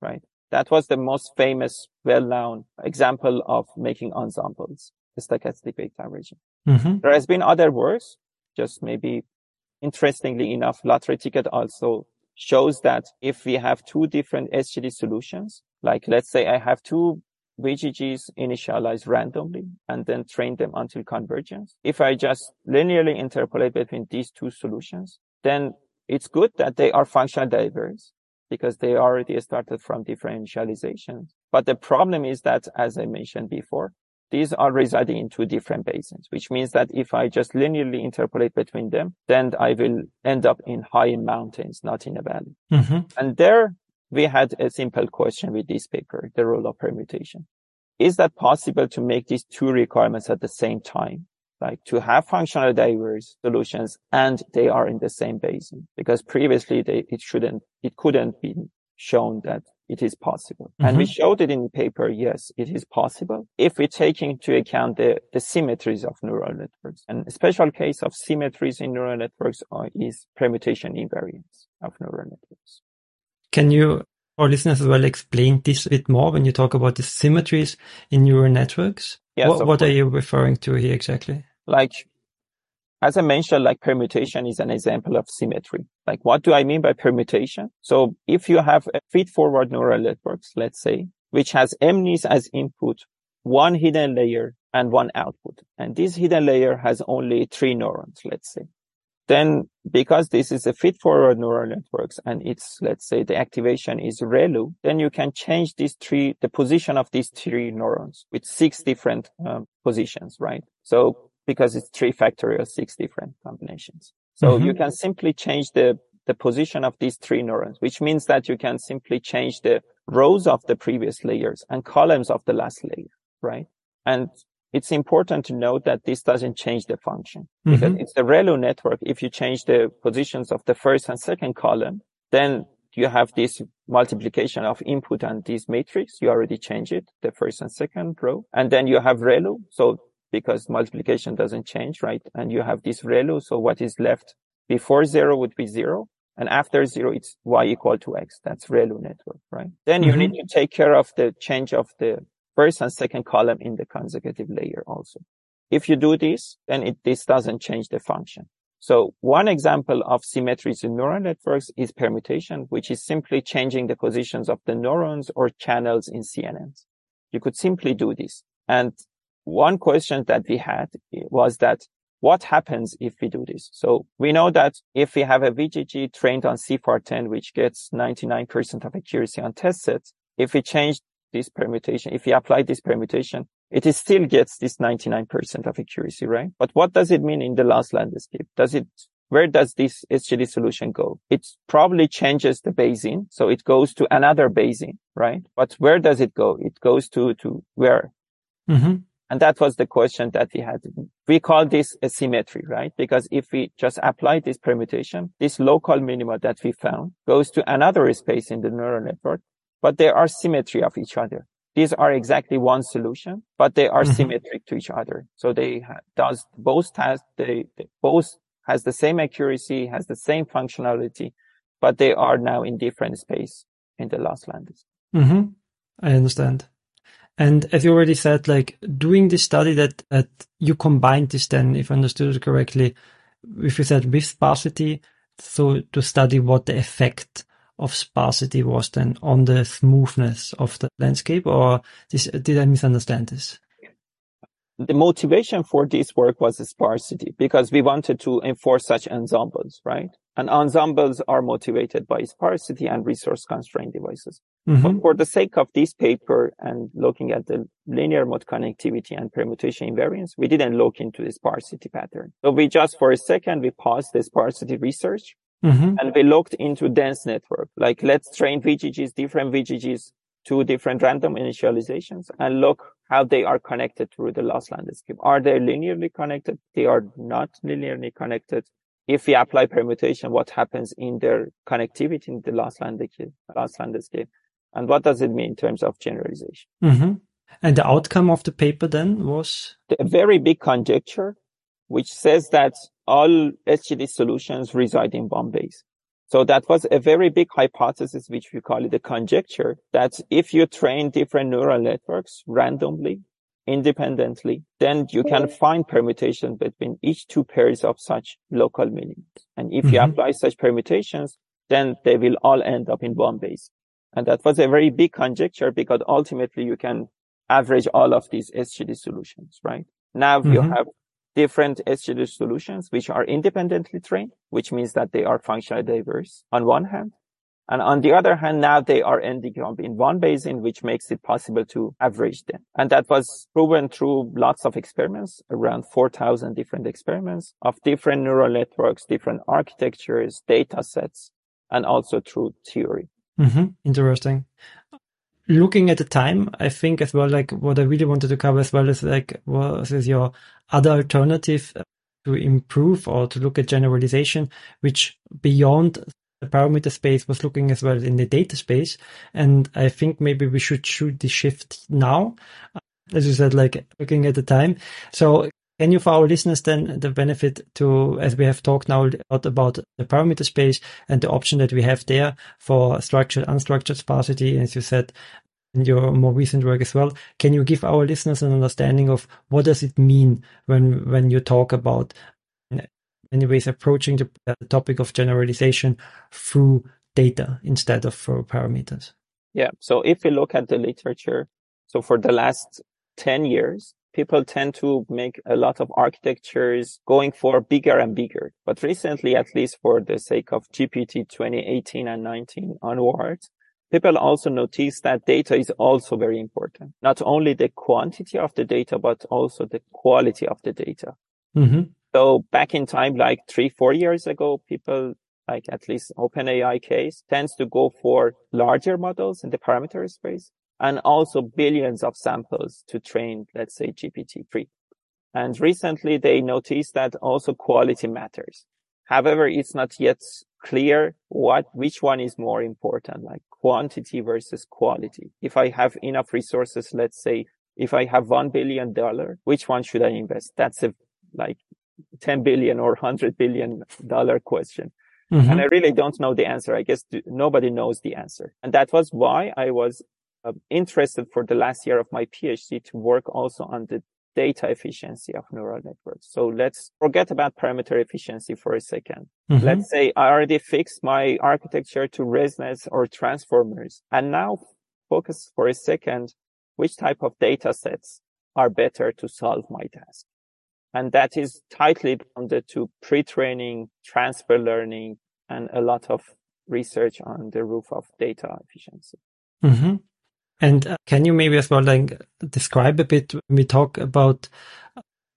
right? That was the most famous, well-known example of making ensembles, stochastic weight averaging. Mm-hmm. There has been other works, just maybe interestingly enough, lottery ticket also shows that if we have two different SGD solutions, like let's say I have two VGGs initialized randomly and then train them until convergence. If I just linearly interpolate between these two solutions, then it's good that they are functional diverse because they already started from different initializations. But the problem is that, as I mentioned before, these are residing in two different basins, which means that if I just linearly interpolate between them, then I will end up in high mountains, not in a valley. Mm-hmm. And there we had a simple question with this paper, the role of permutation. Is that possible to make these two requirements at the same time? Like to have functional diverse solutions and they are in the same basin because previously they, it shouldn't, it couldn't be shown that it is possible. And we mm-hmm. showed it in the paper. Yes, it is possible if we take into account the, the symmetries of neural networks. And a special case of symmetries in neural networks are, is permutation invariance of neural networks. Can you, our listeners as well, explain this a bit more when you talk about the symmetries in neural networks? Yes, what what are you referring to here exactly? like as I mentioned, like permutation is an example of symmetry. Like what do I mean by permutation? So if you have a feed-forward neural networks, let's say, which has MNIST as input, one hidden layer and one output, and this hidden layer has only three neurons, let's say. Then because this is a feed-forward neural networks and it's, let's say the activation is ReLU, then you can change these three, the position of these three neurons with six different um, positions, right? So because it's three factorial, six different combinations. So Mhm. you can simply change the, the position of these three neurons, which means that you can simply change the rows of the previous layers and columns of the last layer, right? And it's important to note that this doesn't change the function because Mhm. it's the ReLU network. If you change the positions of the first and second column, then you have this multiplication of input and this matrix. You already change it, the first and second row. And then you have ReLU. So because multiplication doesn't change, right? And you have this ReLU. So what is left before zero would be zero. And after zero, it's y equal to x. That's ReLU network, right? Then you Mhm. need to take care of the change of the first and second column in the consecutive layer also. If you do this, then it, this doesn't change the function. So one example of symmetries in neural networks is permutation, which is simply changing the positions of the neurons or channels in CNNs. You could simply do this. And one question that we had was that what happens if we do this? So we know that if we have a VGG trained on CIFAR10, which gets 99% of accuracy on test sets, if we change this permutation, if we apply this permutation, it is still gets this 99% of accuracy, right? But what does it mean in the loss landscape? Does it, where does this SGD solution go? It probably changes the basin. So it goes to another basin, right? But where does it go? It goes to, to where? hmm And that was the question that we had. We call this a symmetry, right? Because if we just apply this permutation, this local minima that we found goes to another space in the neural network, but they are symmetry of each other. These are exactly one solution, but they are Mhm. symmetric to each other. So they ha- does both tasks, they, they both has the same accuracy, has the same functionality, but they are now in different space in the loss landscape. hmm I understand. And as you already said, like doing this study that, that you combined this then, if I understood it correctly, if you said with sparsity, so to study what the effect of sparsity was then on the smoothness of the landscape, or this, did I misunderstand this? The motivation for this work was sparsity because we wanted to enforce such ensembles, right? And ensembles are motivated by sparsity and resource constrained devices. Mm-hmm. But for the sake of this paper and looking at the linear mode connectivity and permutation invariance, we didn't look into the sparsity pattern. So we just for a second, we paused the sparsity research mm-hmm. and we looked into dense network. Like let's train VGGs, different VGGs two different random initializations and look how they are connected through the loss landscape. Are they linearly connected? They are not linearly connected. If we apply permutation, what happens in their connectivity in the loss landscape? Loss landscape, and what does it mean in terms of generalization? Mm-hmm. And the outcome of the paper then was a very big conjecture, which says that all SGD solutions reside in Base. So that was a very big hypothesis, which we call it a conjecture that if you train different neural networks randomly, independently, then you can find permutation between each two pairs of such local minimums. And if mm-hmm. you apply such permutations, then they will all end up in base. And that was a very big conjecture because ultimately you can average all of these SGD solutions, right? Now mm-hmm. you have different SGD solutions, which are independently trained, which means that they are functionally diverse on one hand. And on the other hand, now they are ending up in one basin, which makes it possible to average them. And that was proven through lots of experiments, around 4,000 different experiments of different neural networks, different architectures, data sets, and also through theory. Mm-hmm. Interesting looking at the time, I think as well, like what I really wanted to cover as well is like, what is your other alternative uh, to improve or to look at generalization, which beyond the parameter space was looking as well in the data space. And I think maybe we should shoot the shift now, as you said, like looking at the time. So can you, for our listeners, then the benefit to, as we have talked now about the parameter space and the option that we have there for structured, unstructured sparsity, as you said in your more recent work as well, can you give our listeners an understanding of what does it mean when when you talk about, in many ways, approaching the, the topic of generalization through data instead of through parameters? Yeah. So if we look at the literature, so for the last 10 years, people tend to make a lot of architectures going for bigger and bigger. But recently, at least for the sake of GPT 2018 and 19 onwards, people also notice that data is also very important. Not only the quantity of the data, but also the quality of the data. Mm-hmm. So back in time, like three, four years ago, people like at least OpenAI case tends to go for larger models in the parameter space and also billions of samples to train, let's say GPT-3. And recently they noticed that also quality matters. However, it's not yet clear what, which one is more important, like quantity versus quality. If I have enough resources, let's say if I have $1 billion, which one should I invest? That's a like 10 billion or 100 billion dollar question. Mm-hmm. And I really don't know the answer. I guess nobody knows the answer. And that was why I was uh, interested for the last year of my PhD to work also on the data efficiency of neural networks. So let's forget about parameter efficiency for a 2nd let mm-hmm. Let's say I already fixed my architecture to ResNets or transformers and now focus for a second which type of data sets are better to solve my task. And that is tightly bounded to pre-training, transfer learning, and a lot of research on the roof of data efficiency. Mm-hmm. And uh, can you maybe as well like describe a bit when we talk about,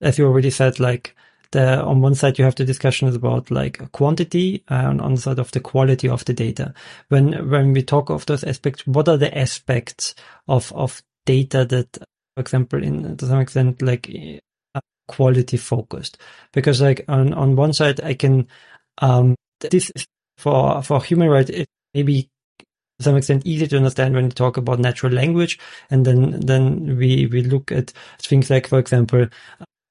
as you already said, like the, on one side you have the discussions about like quantity and on the side of the quality of the data. When, when we talk of those aspects, what are the aspects of, of data that, for example, in to some extent, like uh, quality focused? Because like on, on one side, I can, um, this is for, for human rights, it maybe to some extent easy to understand when you talk about natural language. And then, then we, we look at things like, for example,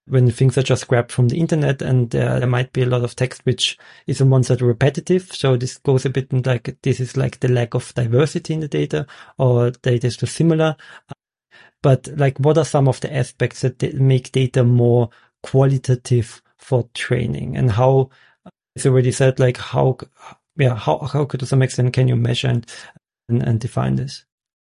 when things are just grabbed from the internet and uh, there might be a lot of text which is on one side repetitive. So this goes a bit like this is like the lack of diversity in the data or data is too similar. but like, what are some of the aspects that make data more qualitative for training and how, as already said, like how, yeah, how, how could to some extent can you measure and, and, and define this?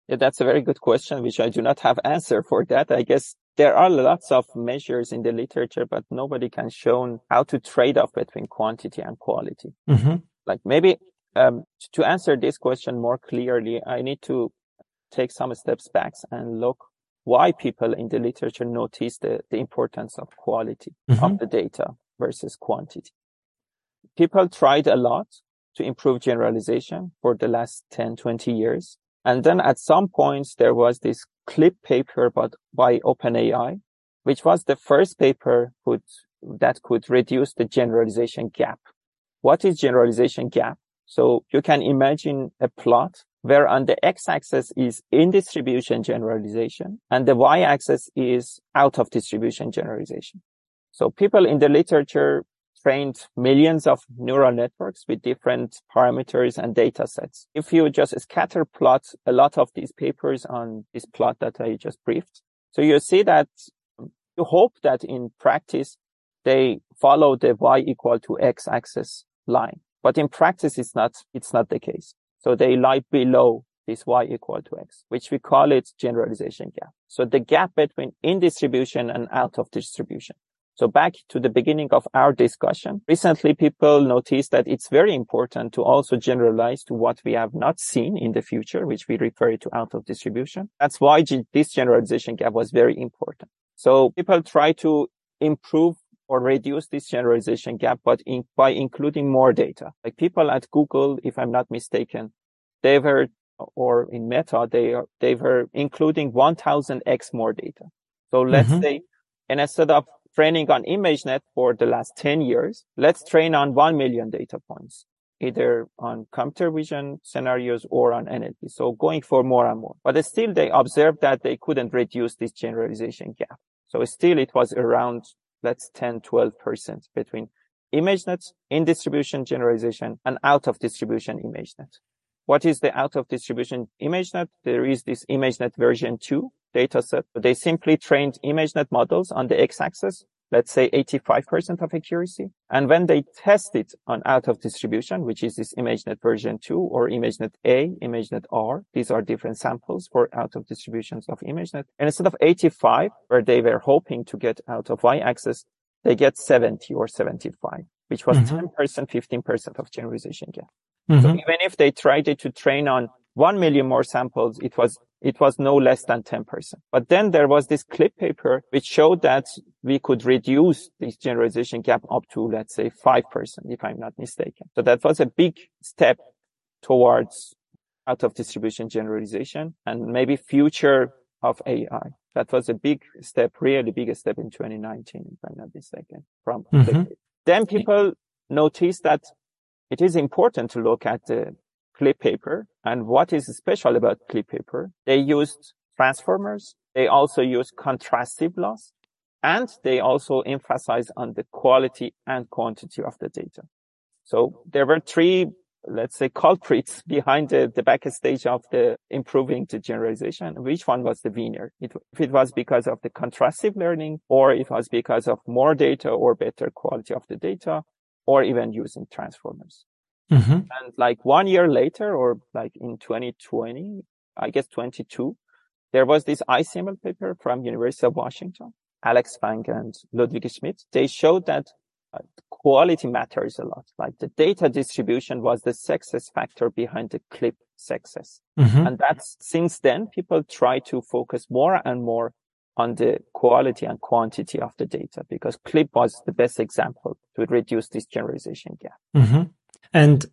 Yeah, that's a very good question, which I do not have answer for that. I guess there are lots of measures in the literature, but nobody can show how to trade off between quantity and quality. Mm-hmm. Like maybe um, to answer this question more clearly, I need to take some steps back and look why people in the literature notice the, the importance of quality mm-hmm. of the data versus quantity. People tried a lot to improve generalization for the last 10, 20 years. And then at some points, there was this CLIP paper by, by OpenAI, which was the first paper could, that could reduce the generalization gap. What is generalization gap? So you can imagine a plot where on the x-axis is in distribution generalization and the y-axis is out of distribution generalization. So people in the literature trained millions of neural networks with different parameters and data sets. If you just scatter plot a lot of these papers on this plot that I just briefed, so you see that you hope that in practice they follow the y equal to x axis line. But in practice, it's not, it's not the case. So they lie below this y equal to x, which we call it generalization gap. So the gap between in distribution and out of distribution. So back to the beginning of our discussion, recently people noticed that it's very important to also generalize to what we have not seen in the future, which we refer to out of distribution. That's why this generalization gap was very important. So people try to improve or reduce this generalization gap, but in, by including more data. Like people at Google, if I'm not mistaken, they were, or in Meta, they are, they were including 1000x more data. So let's mm-hmm. say, and instead of training on ImageNet for the last 10 years, let's train on 1 million data points, either on computer vision scenarios or on NLP. So going for more and more, but still they observed that they couldn't reduce this generalization gap. So still it was around that's 10, 12% between ImageNet in distribution generalization and out of distribution ImageNet. What is the out of distribution ImageNet? There is this ImageNet version 2 dataset. But they simply trained ImageNet models on the x-axis let's say 85% of accuracy. And when they test it on out of distribution, which is this ImageNet version 2 or ImageNet A, ImageNet R, these are different samples for out of distributions of ImageNet. And instead of 85, where they were hoping to get out of y-axis, they get 70 or 75, which was mm-hmm. 10%, 15% of generalization gap. Mm-hmm. So even if they tried it to train on 1 million more samples, it was it was no less than 10%. But then there was this CLIP paper which showed that we could reduce this generalization gap up to, let's say, 5%, if I'm not mistaken. So that was a big step towards out of distribution generalization and maybe future of AI. That was a big step, really big step in 2019, if I'm not mistaken. From mm-hmm. then people noticed that it is important to look at the CLIP paper. And what is special about CLIP paper? They used transformers. They also use contrastive loss and they also emphasize on the quality and quantity of the data. So there were three, let's say culprits behind the, the backstage of the improving the generalization. Which one was the winner? It, if it was because of the contrastive learning or it was because of more data or better quality of the data or even using transformers. Mm-hmm. And like one year later, or like in 2020, I guess 22, there was this ICML paper from University of Washington, Alex Fang and Ludwig Schmidt. They showed that uh, quality matters a lot. Like the data distribution was the success factor behind the CLIP success. Mm-hmm. And that's since then people try to focus more and more on the quality and quantity of the data because CLIP was the best example to reduce this generalization gap. Mm-hmm. And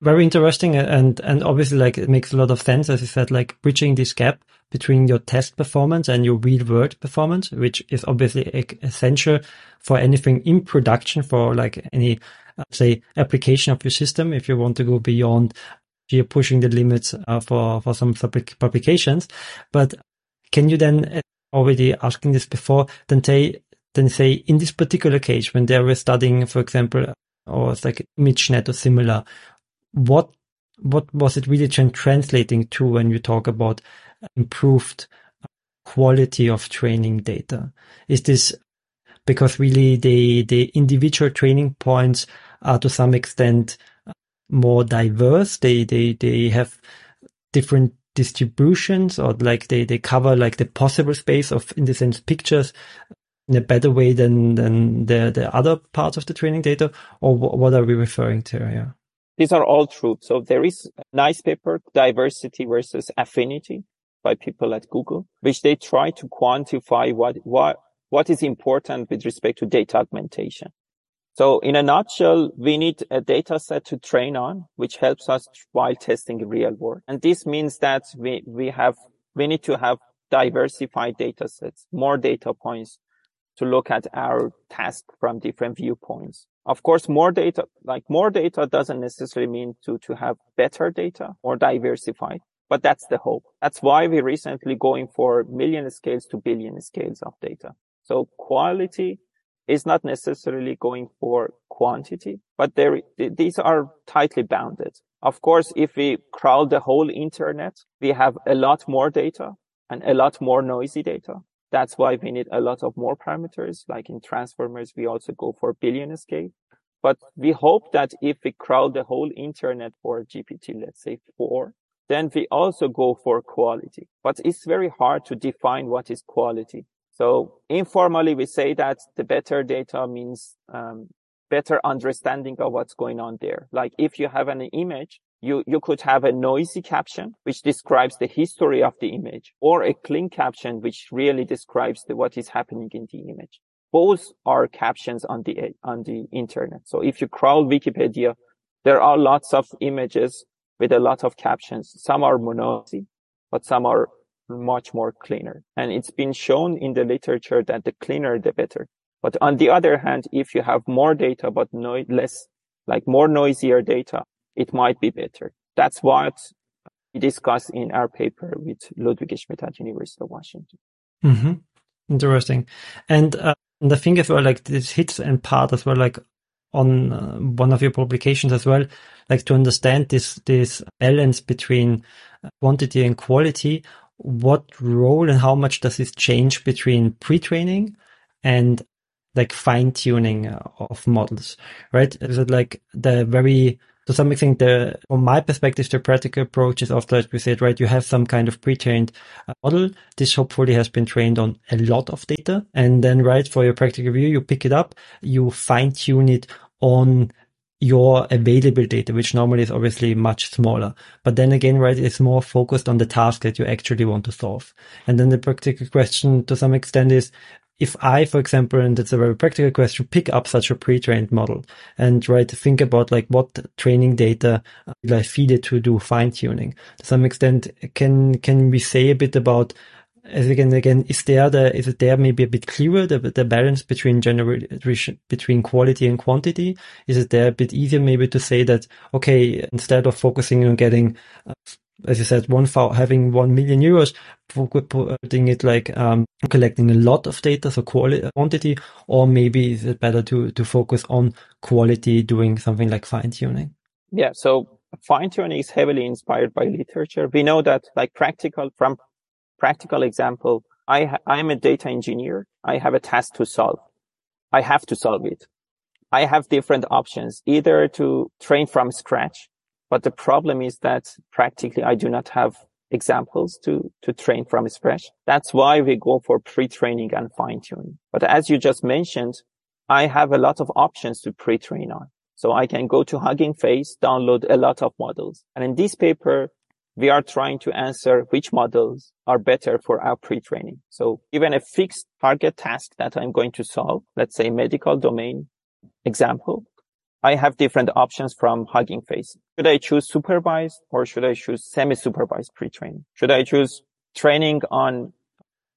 very interesting and and obviously like it makes a lot of sense as you said like bridging this gap between your test performance and your real world performance which is obviously essential for anything in production for like any uh, say application of your system if you want to go beyond you're pushing the limits uh, for for some publications. But can you then uh, already asking this before then say then say in this particular case when they were studying for example or it's like ImageNet or similar. What what was it really translating to when you talk about improved quality of training data? Is this because really the, the individual training points are to some extent more diverse. They, they, they have different distributions or like they, they cover like the possible space of, in the sense, pictures in a better way than, than the, the other parts of the training data? Or what are we referring to? Yeah. These are all true. So there is a nice paper, diversity versus affinity by people at Google, which they try to quantify what, what, what is important with respect to data augmentation. So in a nutshell, we need a data set to train on, which helps us while testing real world. And this means that we, we have, we need to have diversified data sets, more data points to look at our task from different viewpoints. Of course, more data, like more data doesn't necessarily mean to, to have better data or diversified, but that's the hope. That's why we're recently going for million scales to billion scales of data. So quality is not necessarily going for quantity, but there, these are tightly bounded. Of course, if we crawl the whole internet, we have a lot more data and a lot more noisy data. That's why we need a lot of more parameters. Like in transformers, we also go for billion scale. But we hope that if we crawl the whole internet for GPT, let's say four, then we also go for quality. But it's very hard to define what is quality. So informally, we say that the better data means um, better understanding of what's going on there. Like if you have an image, you, you could have a noisy caption, which describes the history of the image, or a clean caption, which really describes the, what is happening in the image. Both are captions on the, on the internet. So if you crawl Wikipedia, there are lots of images with a lot of captions. Some are monozy, but some are much more cleaner. And it's been shown in the literature that the cleaner, the better. But on the other hand, if you have more data, but no, less, like more noisier data, it might be better. That's what we discuss in our paper with Ludwig Schmidt at University of Washington. Mm-hmm. Interesting. And uh, the thing as well, like this hits and part as well, like on uh, one of your publications as well, like to understand this, this balance between quantity and quality what role and how much does this change between pre-training and like fine tuning uh, of models, right? Is it like the very, to some extent, the, from my perspective, the practical approach is often like we said, right? You have some kind of pre-trained uh, model. This hopefully has been trained on a lot of data. And then, right, for your practical view, you pick it up, you fine tune it on your available data, which normally is obviously much smaller. But then again, right, it's more focused on the task that you actually want to solve. And then the practical question to some extent is, if I, for example, and it's a very practical question, pick up such a pre-trained model and right, think about like what training data will I feed it to do fine tuning. To some extent, can, can we say a bit about as again, again, is there the, is it there maybe a bit clearer, the, the balance between generation, between quality and quantity? Is it there a bit easier maybe to say that, okay, instead of focusing on getting, uh, as you said, one having one million euros, putting it like, um, collecting a lot of data, so quality, quantity, or maybe is it better to, to focus on quality, doing something like fine tuning? Yeah. So fine tuning is heavily inspired by literature. We know that like practical from practical example, I, I'm a data engineer. I have a task to solve. I have to solve it. I have different options, either to train from scratch, but the problem is that practically I do not have examples to, to train from scratch. That's why we go for pre-training and fine tuning. But as you just mentioned, I have a lot of options to pre-train on. So I can go to Hugging Face, download a lot of models. And in this paper, we are trying to answer which models are better for our pre-training. So even a fixed target task that I'm going to solve, let's say medical domain example, I have different options from Hugging Face. Should I choose supervised or should I choose semi-supervised pre-training? Should I choose training on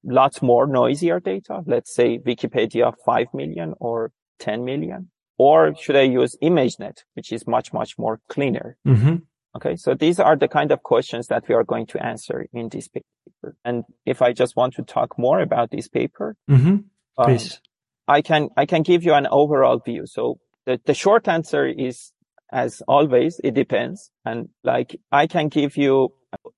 lots more noisier data? Let's say Wikipedia 5 million or 10 million. Or should I use ImageNet, which is much, much more cleaner? Mm-hmm. Okay. So these are the kind of questions that we are going to answer in this paper. And if I just want to talk more about this paper, mm-hmm. please. Um, I can, I can give you an overall view. So the, the short answer is as always, it depends. And like I can give you,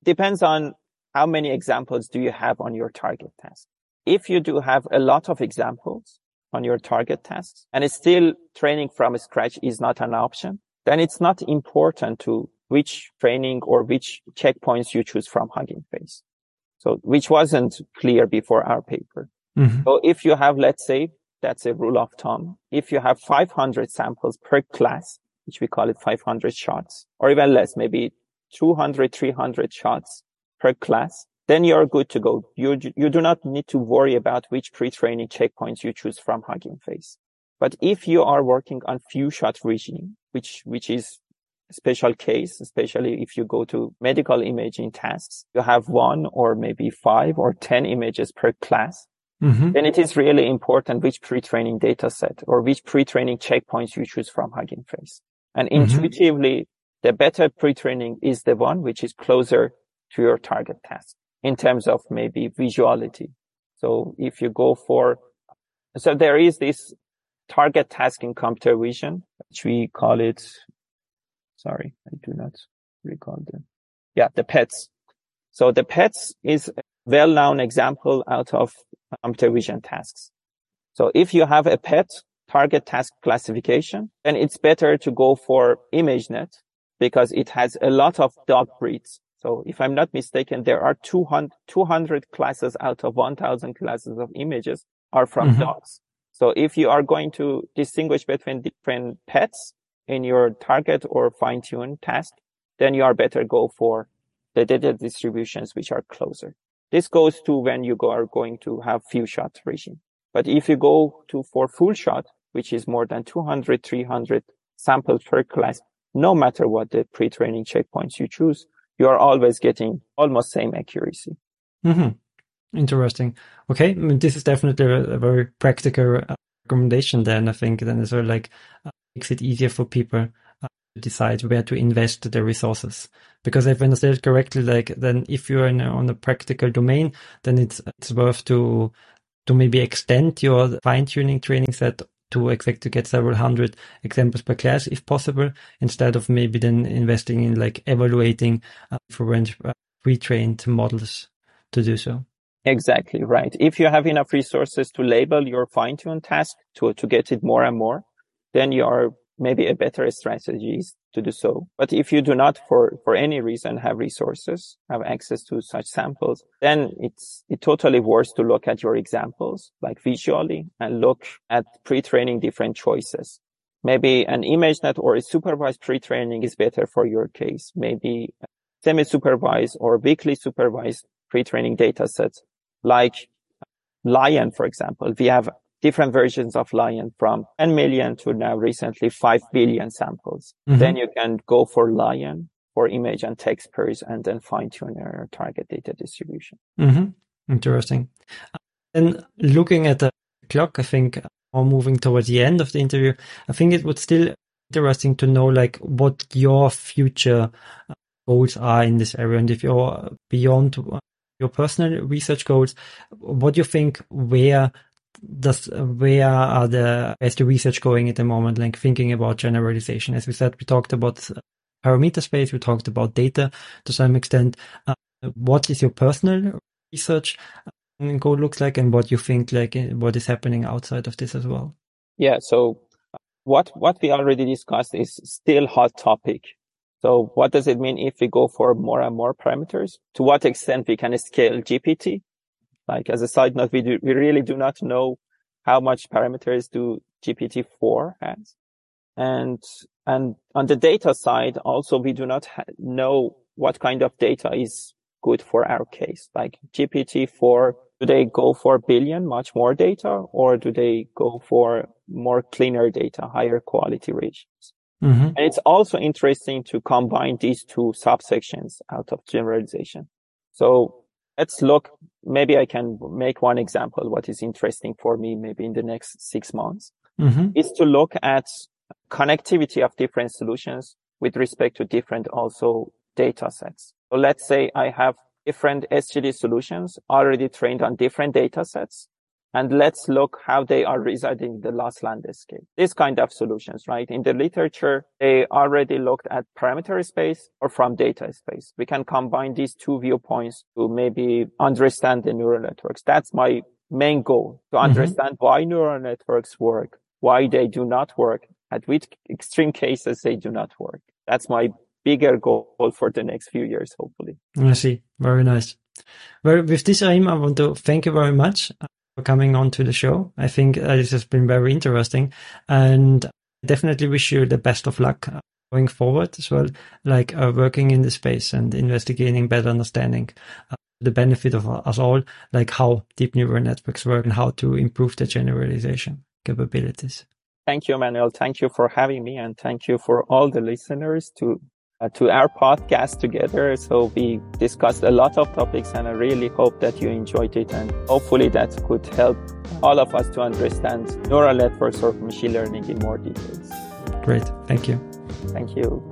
depends on how many examples do you have on your target task? If you do have a lot of examples on your target tasks and it's still training from scratch is not an option, then it's not important to which training or which checkpoints you choose from Hugging Face. So which wasn't clear before our paper. Mm-hmm. So if you have, let's say, that's a rule of thumb. If you have 500 samples per class, which we call it 500 shots or even less, maybe 200, 300 shots per class, then you're good to go. You, you do not need to worry about which pre-training checkpoints you choose from Hugging Face. But if you are working on few shot regime, which, which is special case, especially if you go to medical imaging tasks, you have one or maybe five or 10 images per class. Mm-hmm. Then it is really important which pre-training data set or which pre-training checkpoints you choose from Hugging Face. And mm-hmm. intuitively, the better pre-training is the one which is closer to your target task in terms of maybe visuality. So if you go for, so there is this target task in computer vision, which we call it, sorry, I do not recall the, yeah, the PETS. So the PETS is well-known example out of computer vision tasks. So if you have a PET target task classification, then it's better to go for ImageNet because it has a lot of dog breeds so if I'm not mistaken, there are 200, 200 classes out of 1000 classes of images are from mm-hmm. dogs. So if you are going to distinguish between different pets in your target or fine tune task, then you are better go for the data distributions which are closer. This goes to when you are going to have few shot regime. But if you go to for full shot, which is more than 200, 300 samples per class, no matter what the pre-training checkpoints you choose, you are always getting almost same accuracy. Mm-hmm. Interesting. Okay, I mean, this is definitely a, a very practical uh, recommendation. Then I think then it's sort of like uh, makes it easier for people decide where to invest their resources. Because if I understand correctly, like then if you're in on a practical domain, then it's it's worth to to maybe extend your fine tuning training set to expect to get several hundred examples per class if possible, instead of maybe then investing in like evaluating uh, for uh, pre-trained models to do so. Exactly right. If you have enough resources to label your fine-tune task to, to get it more and more, then you are maybe a better strategy is to do so. But if you do not, for, for any reason, have resources, have access to such samples, then it's it totally worth to look at your examples, like visually, and look at pre-training different choices. Maybe an ImageNet or a supervised pre-training is better for your case. Maybe semi-supervised or weakly supervised pre-training data sets, like LAION, for example. We have different versions of LAION from 10 million to now recently 5 billion samples. Mm-hmm. Then you can go for LAION for image and text pairs and then fine tune your target data distribution. Mm-hmm. Interesting. And looking at the clock, I think or moving towards the end of the interview, I think it would still interesting to know like what your future goals are in this area and if you're beyond your personal research goals, what do you think where does where are the is the research going at the moment? Like thinking about generalization, as we said, we talked about parameter space, we talked about data to some extent. Uh, what is your personal research goal looks like, and what you think like what is happening outside of this as well? Yeah. So what what we already discussed is still hot topic. So what does it mean if we go for more and more parameters? To what extent we can scale GPT? Like as a side note, we do, we really do not know how much parameters do GPT-4 has. And, and on the data side, also, we do not ha- know what kind of data is good for our case. Like GPT-4, do they go for billion, much more data, or do they go for more cleaner data, higher quality regions? Mm-hmm. And it's also interesting to combine these two subsections out of generalization. So let's look. Maybe I can make one example. What is interesting for me, maybe in the next six months, mm-hmm. is to look at connectivity of different solutions with respect to different also data sets. So let's say I have different SGD solutions already trained on different data sets. And let's look how they are residing in the loss landscape. This kind of solutions, right? In the literature, they already looked at parameter space or from data space. We can combine these two viewpoints to maybe understand the neural networks. That's my main goal to mm-hmm. understand mm-hmm. why neural networks work, why they do not work, at which extreme cases they do not work. That's my bigger goal for the next few years, hopefully. I see. Very nice. Well, with this aim, I want to thank you very much for coming on to the show. I think uh, this has been very interesting and definitely wish you the best of luck uh, going forward as well, like uh, working in the space and investigating better understanding uh, the benefit of us all, like how deep neural networks work and how to improve the generalization capabilities. Thank you, Manuel. Thank you for having me and thank you for all the listeners to Uh, to our podcast together. So we discussed a lot of topics and I really hope that you enjoyed it and hopefully that could help all of us to understand neural networks or machine learning in more details. Great. Thank you. Thank you.